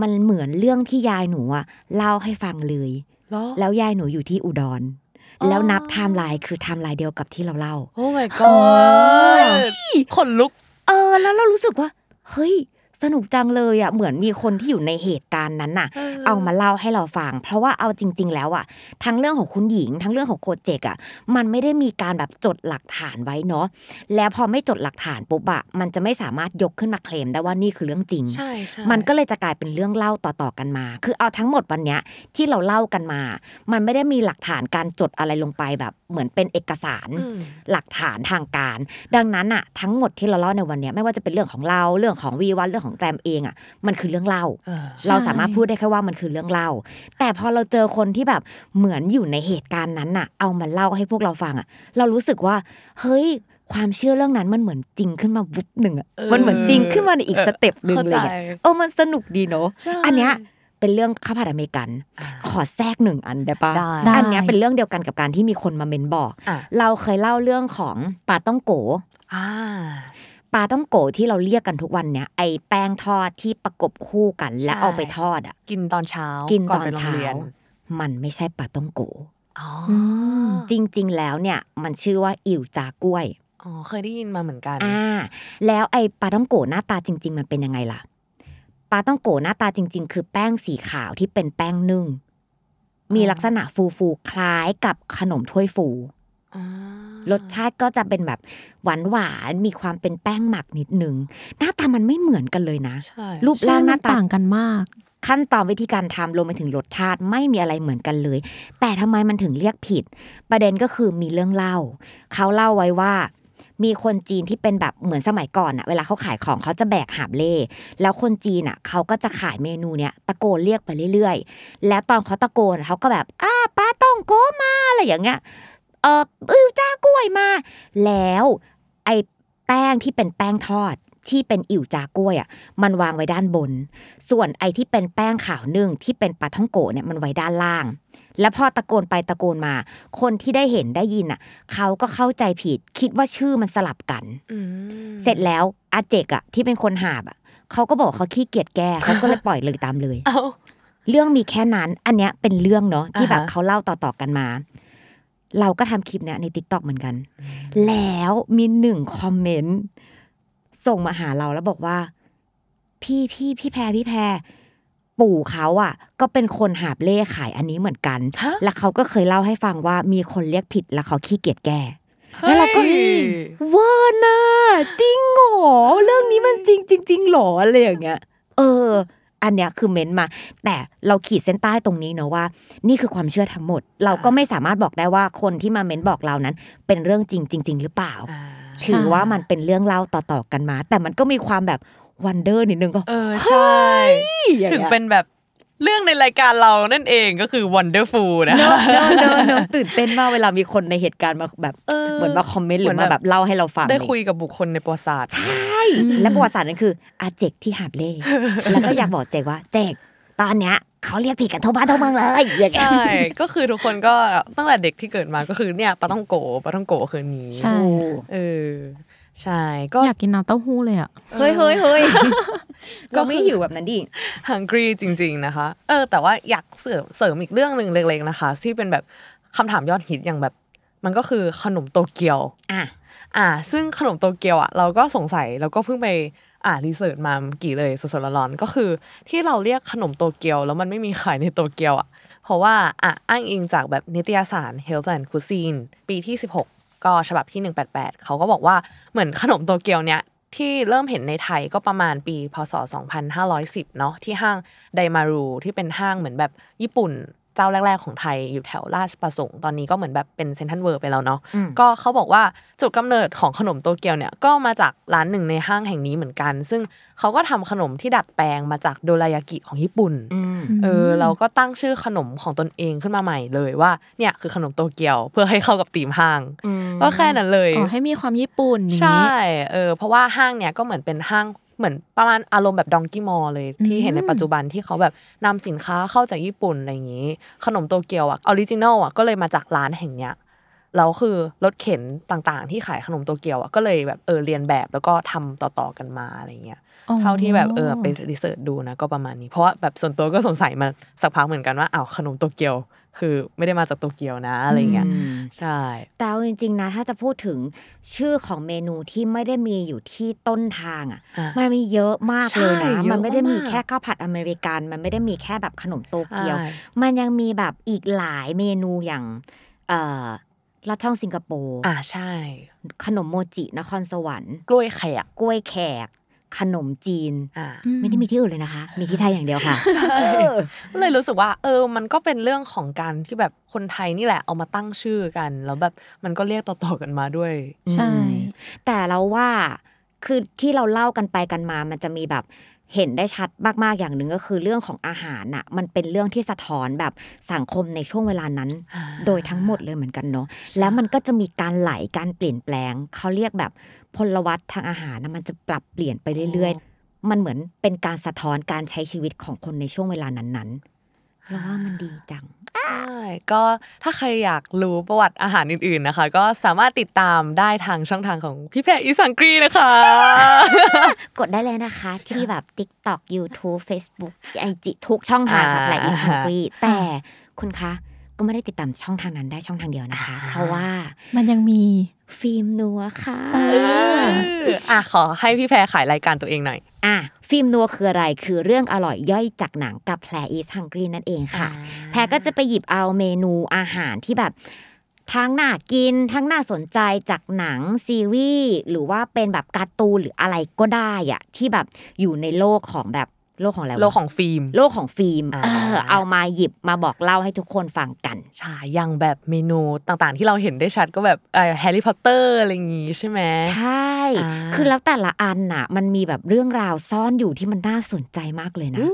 มันเหมือนเรื่องที่ยายหนูอะเล่าให้ฟังเลย แล้วแล้วยายหนูอยู่ที่อุดรอ๋อแล้วนับไทม์ไลน์คือไทม์ไลน์เดียวกับที่เราเล่า oh my god ขนลุก เออ แล้วเรารู้สึกว่า เฮ้ย สนุกจังเลยอะเหมือนมีคนที่อยู่ในเหตุการณ์นั้นน่ะเออเอามาเล่าให้เราฟัง เพราะว่าเอาจริง ๆ แล้วอะทั้งเรื่องของคุณหญิง ทั้งเรื่องของโคเจกอะมันไม่ได้มีการแบบจดหลักฐานไว้เนาะแล้วพอไม่จดหลักฐานปุ๊บอะมันจะไม่สามารถยกขึ้นมาเคลมได้ว่านี่คือเรื่องจริงใช่ใช่มันก็เลยจะกลายเป็นเรื่องเล่าต่อๆกันมา คือเอาทั้งหมดวันเนี้ยที่เราเล่ากันมา มันไม่ได้มีหลักฐานการจดอะไรลงไปแบบเหมือนเป็นเอกสารอืมหลักฐานทางการ ดังนั้นอะทั้งหมดที่เราเล่าในวันเนี้ยไม่ว่าจะเป็นเรื่องของเราเรื่องของวีวันเรื่องของแกรมเองอะมันคือเรื่องเล่าเออเราสามารถพูดได้แค่ว่ามันคือเรื่องเล่า แต่พอเราเจอคนที่แบบเหมือนอยู่ในเหตุการณ์นั้นน่ะ เอามาเล่าให้พวกเราฟังอะเรารู้สึกว่า เฮ้ยความเชื่อเรื่องนั้นมันเหมือนจริงขึ้นมาวุบหนึ่งอะมันเหมือนจริงขึ้นมาในอีก step หนึ่งเข้าไปเลยอะเออมันสนุกดีเนาะใช่อันเนี้ยเป็นเรื่องข้าวผัดอเมริกันอ่าขอแทรกหนึ่งอันได้ปะได้ได้อันเนี้ยเป็นเรื่องเดียวกันกับการที่มีคนมาเม้นบอกอะเราเคยเล่าเรื่องของปลาต้องโกอ่า ปลาต้องโกที่เราเรียกกันทุกวันเนี้ยไอแป้งทอดที่ประกบคู่กันแล้วใช่เอาไปทอดอะ กินตอนเช้า กิกินตอนไปโรงเช้าเรียนมันไม่ใช่ปลาต้องโกอ๋อมจริงๆแล้วเนี่ยมันชื่อว่าอิวจากล้วยอ๋อเคยได้ยินมาเหมือนกันอ่าแล้วไอปลาต้องโกหน้าตาจริง ๆ มันเป็นยังไงล่ะปลาต้องโกหน้าตาจริง ๆ คือแป้งสีขาวที่เป็นแป้งนึ่งมีลักษณะฟูๆคล้ายกับขนมถ้วยฟูอ๋อ รสชาติก็จะเป็นแบบหวานหวานๆมีความเป็นแป้งหมักนิดนึง หน้าตามันไม่เหมือนกันเลยนะใช่รูปใช่ร่างหมัน้านตาต่างกันมาก ขั้นตอนวิธีการทำรวมไปถึงรสชาติไม่มีอะไรเหมือนกันเลย แต่ทำไมมันถึงเรียกผิด ประเด็นก็คือมีเรื่องเล่า เขาเล่าไว้ว่ามีคนจีนที่เป็นแบบเหมือนสมัยก่อนอะเวลาเขาขายของเขาจะแบกหาบเล่ แล้วคนจีนอะเขาก็จะขายเมนูเนี้ยตะโกนเรียกไปเรื่อยๆ แล้วตอนเขาตะโกนเขาก็แบบอ้าป้าต้องโกมาอะไรอย่างเงี้ย เอออือจ้ากล้วยมา แล้วไอ้แป้งที่เป็นแป้งทอดที่เป็นอิ่วจากล้วยอะมันวางไว้ด้านบน ส่วนไอ้ที่เป็นแป้งขาวนึ่งที่เป็นปลาท่องโกะเนี่ยมันไว้ด้านล่าง แล้วพอตะโกนไปตะโกนมา คนที่ได้เห็นได้ยินอะเขาก็เข้าใจผิดคิดว่าชื่อมันสลับกันอเสร็จแล้วอาเจกอะที่เป็นคนหาบอะเขาก็บอกเขาขี้เกียจแก้เขาก็เลยปล่อยเลยตามเลยเรื่องมีแค่นั้น อันเนี้ยเป็นเรื่องเนาะที่แบบเขาเล่าต่อๆกันมา เราก็ทำคลิปเนี้ยใน TikTok เหมือนกัน แล้วมีหนึ่ง comment ส่งมาหาเราแล้วบอกว่า พี่พี่พี่แพรพี่แพรปู่เขาอะ ก็เป็นคนหาบเร่ขายอันนี้เหมือนกันฮะแล้วเขาก็เคยเล่าให้ฟังว่ามีคนเรียกผิดแล้วเขาขี้เกียจแก้แล้วเราก็เฮ้ยเวอร์น่ะจริงเหรอเรื่องนี้มันจริงจริงๆหรออะไรอย่างเงี้ย เออ อันเนี้ยคือเม้นต์มา แต่เราขีดเส้นใต้ตรงนี้เนอะว่า นี่คือความเชื่อทั้งหมด เราก็ไม่สามารถบอกได้ว่าคนที่มาเม้นบอกเรานั้น เป็นเรื่องจริงจริง ๆ หรือเปล่าอ่าถือว่ามันเป็นเรื่องเล่าต่อๆกันมา แต่มันก็มีความแบบ wonder นิดนึงก็เออใช่อย่างถึงเงี้ยเป็นแบบ เรื่องในรายการเรานั่นเองก็คือ Wonderful นะเนอะเนอะเนอะเนอะตื่นเต้นมากเวลามีคนในเหตุการณ์มาแบบเออเหมือนมา comment หรือเหมืมาอนแบแบบบเล่าให้เราฟังได้อะไรคุยกับบุคคลในประวัติศาสตร์ใช่และประวัติศาสตร์นั้นคืออาเจกที่หาบเล่แล้วก็อยากบอกเจกว่าเจกตอนเนี้ยเขาเรียกผิดกันทั่วบ้านทั่วเมืองเลยอย่างเงี้ยใช่ก็คือทุกคนก็ตั้งแต่เด็กที่เกิดมาก็คือเนี่ยปลาต้องโกปลาต้องโกคือนี้ใช่เออ ใช่ก็อยากกินน้ำเต้าหู้เลยอะเฮ้ยเฮ้ยเฮ้ยก็เราคือไม่หิวแบบนั้นดิ hungry จริง ๆนะคะ เออ แต่ว่าอยากเสริมเสริมอีกเรื่องหนึ่งเล็กๆนะคะ ที่เป็นแบบคำถามยอดฮิตอย่างแบบ มันก็คือขนมโตเกียวอะอ่า ซึ่งขนมโตเกียวอะเราก็สงสัยแล้วก็เพิ่งไปอ่ารีเสิร์ชมาเมื่อกี่เลยสดๆร้อนๆก็คือ ที่เราเรียกขนมโตเกียว แล้วมันไม่มีขายในโตเกียวอะเพราะว่าอะอ้างอิงจากแบบนิตยสาร Health and Cuisine ปีที่ 16 ก็ฉบับที่ 188 เขาก็บอกว่าเหมือนขนมโตเกียวเนี้ยที่เริ่มเห็นในไทยก็ประมาณปี พศ 2510 เนาะที่ห้างไดมารูที่เป็นห้างเหมือนแบบญี่ปุ่น เจ้าแรก ๆของไทยอยู่แถวราชประสงค์ตอนนี้ก็เหมือนแบบเป็น Central World ไปแล้วเนาะอืมก็เขาบอกว่าจุดกำเนิดของขนมโตเกียวเนี่ยก็มาจากร้านหนึ่งในห้างแห่งนี้เหมือนกัน ซึ่งเขาก็ทำขนมที่ดัดแปลงมาจากโดรายากิของญี่ปุ่นอืมเออเราก็ตั้งชื่อขนมของตนเองขึ้นมาใหม่เลยว่าเนี่ยคือขนมโตเกียวเพื่อให้เข้ากับธีมห้างอืมก็แค่นั้นเลยอ๋อให้มีความญี่ปุ่นอย่างใช่นี้เออเพราะว่าห้างเนี่ยก็เหมือนเป็นห้าง เหมือนประมาณอารมณ์แบบ Donki Mall เลยที่เห็นในปัจจุบันที่เขาแบบนำสินค้าเข้าจากญี่ปุ่นอะไรอย่างนี้ ขนมโตเกียวอะ original อะก็เลยมาจากร้านแห่งเนี้ยแล้วคือรถเข็นต่างๆ ที่ขายขนมโตเกียวอะก็เลยแบบเออเลียนแบบแล้วก็ทำต่อๆกันมาอะไรเงี้ยอ๋อเท่าที่แบบเออไป research ดูนะก็ประมาณนี้ เพราะว่าแบบส่วนตัวก็สงสัยมาสักพักเหมือนกันว่าอ้าวขนมโตเกียว คือไม่ได้มาจากโตเกียวนะอะไรเงี้ยอืมใช่แต่เอาจริงๆนะ ถ้าจะพูดถึงชื่อของเมนูที่ไม่ได้มีอยู่ที่ต้นทางอะอะมันมีเยอะมากเลยนะใช่เยอะมันไม่ได้มีมากแค่ข้าวผัดอเมริกัน มันไม่ได้มีแค่แบบขนมโตเกียวใช่มันยังมีแบบอีกหลายเมนูอย่างเอ่อลอดช่องสิงคโปร์อ่าใช่ ขนมโมจินครสวรรค์กล้วยแขกกล้วยแขก ขนมจีนอ่าไม่ได้มีที่อื่นเลยนะคะ มีที่ไทยอย่างเดียวค่ะก็เลยรู้สึกว่า เออ มันก็เป็นเรื่องของการที่แบบคนไทยนี่แหละเอามาตั้งชื่อกัน แล้วแบบมันก็เรียกต่อๆกันมาด้วย ใช่ แต่เราว่าคือที่เราเล่ากันไปกันมา มันจะมีแบบ เห็นได้ชัดมากๆอย่างหนึ่งก็คือเรื่องของอาหารน่ะมันเป็นเรื่องที่สะท้อนแบบสังคมในช่วงเวลานั้นอ่าโดยทั้งหมดเลยเหมือนกันเนาะแล้วมันก็จะมีการไหลการเปลี่ยนแปลงเขาเรียกแบบพลวัตทางอาหารนะมันจะปรับเปลี่ยนไปเรื่อย ๆ มันเหมือนเป็นการสะท้อนการใช้ชีวิตของคนในช่วงเวลานั้นๆ เราว่ามันดีจังใช่ก็ถ้าใครอยากรู้ประวัติอาหารอื่นๆนะคะ ก็สามารถติดตามได้ทางช่องทางของพี่แพรอีสังกรีนะคะ กดได้เลยนะคะที่แบบ TikTok YouTube Facebook IG ทุกช่องทางกับแหละอีสกรีแต่คุณคะ ก็ไม่ได้ติดตามช่องทางนั้นได้ช่องทางเดียวนะคะ เพราะว่ามันยังมีฟิล์มนัวค่ะเอออะขอให้พี่แพรขายรายการตัวเองหน่อยอะฟิล์มนัวคืออะไรคือเรื่องอร่อยย่อยจากหนังกับแพรอีสฮังกรีนั่นเองค่ะ แพรก็จะไปหยิบเอาเมนูอาหารที่แบบทั้งน่ากินทั้งน่าสนใจจากหนังซีรีส์หรือว่าเป็นแบบการ์ตูนหรืออะไรก็ได้อะที่แบบอยู่ในโลกของแบบ โลกของอะไรวะโลกของฟิล์ม โลกของฟิล์มอ่าเออเอามาหยิบมาบอกเล่าให้ทุกคนฟังกันใช่อย่างแบบเมนูต่างๆ ที่เราเห็นได้ชัดก็แบบเออ Harry Potter อะไรอย่างงี้ใช่ไหมใช่อ่าคือแล้วแต่ละอันน่ะ มันมีแบบเรื่องราวซ่อนอยู่ที่มันน่าสนใจมากเลยนะ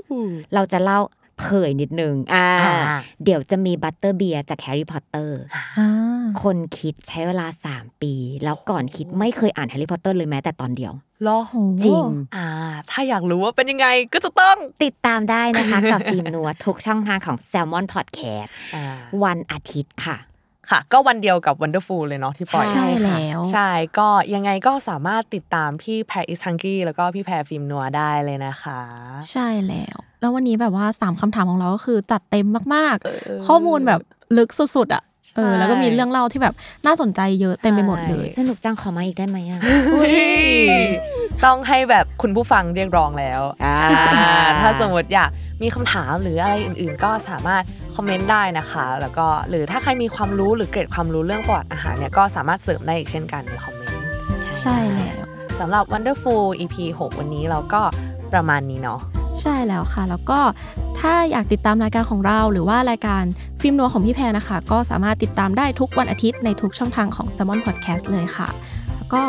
เราจะเล่า เผยนิดนึงอ่าอ่าเดี๋ยวจะมี butterbeer จาก Harry Potterอ่าคนคิดใช้เวลา 3 ปี แล้วก่อนคิดไม่เคยอ่านแฮร์รี่พอตเตอร์เลยแม้แต่ตอนเดียวเหรอโอ้จริงอ่า ถ้าอยากรู้ว่าเป็นยังไงก็จะต้องติดตามได้นะคะ กับฟิล์มนัวทุกช่องทางของ Salmon Podcast อ่าวันอาทิตย์ค่ะค่ะ ก็วันเดียวกับ Wonderful เลยเนาะที่ปล่อยใช่แล้ว ใช่ก็ยังไงก็สามารถติดตามพี่แพรอิสฮังกี้แล้วก็พี่แพรฟิล์มนัวได้เลยนะคะ ใช่แล้ว แล้ววันนี้แบบว่าสามคำถามของเราก็คือจัดเต็มมากเออๆข้อมูลแบบลึกสุดๆอะเออใช่แล้วก็มีเรื่องเล่าที่แบบน่าสนใจเยอะเต็มไปหมดเลย สนุกจังขอมาอีกได้ไหมอะอุ๊ยต้องให้แบบคุณผู้ฟังเรียกร้องแล้วอ่าถ้าสมมติอยากมีคำถามหรืออะไรอื่นๆ ก็สามารถคอมเมนต์ได้นะคะ แล้วก็หรือถ้าใครมีความรู้หรือเกร็ดความรู้เรื่องประวัติอาหารเนี่ยก็สามารถเสริมได้อีกเช่นกันในคอมเมนต์ใช่แล้วสำหรับ Wonderful EP 6 วันนี้เราก็ประมาณนี้เนาะ ใช่แล้วค่ะ แล้วก็ถ้าอยากติดตามรายการของเราหรือว่ารายการฟิล์มนัวของพี่แพรนะคะ ก็สามารถติดตามได้ทุกวันอาทิตย์ในทุกช่องทางของ s ซ m o n Podcast เลยค่ะ แล้วก็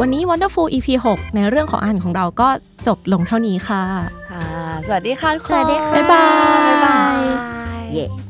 วันนี้ Wonderful EP 6 ในเรื่องของอ่านของเราก็จบลงเท่านี้ค่ะ ค่ะ สวัสดีค่ะทุกคนสวัสดีค่ะ บ๊ายบาย เย่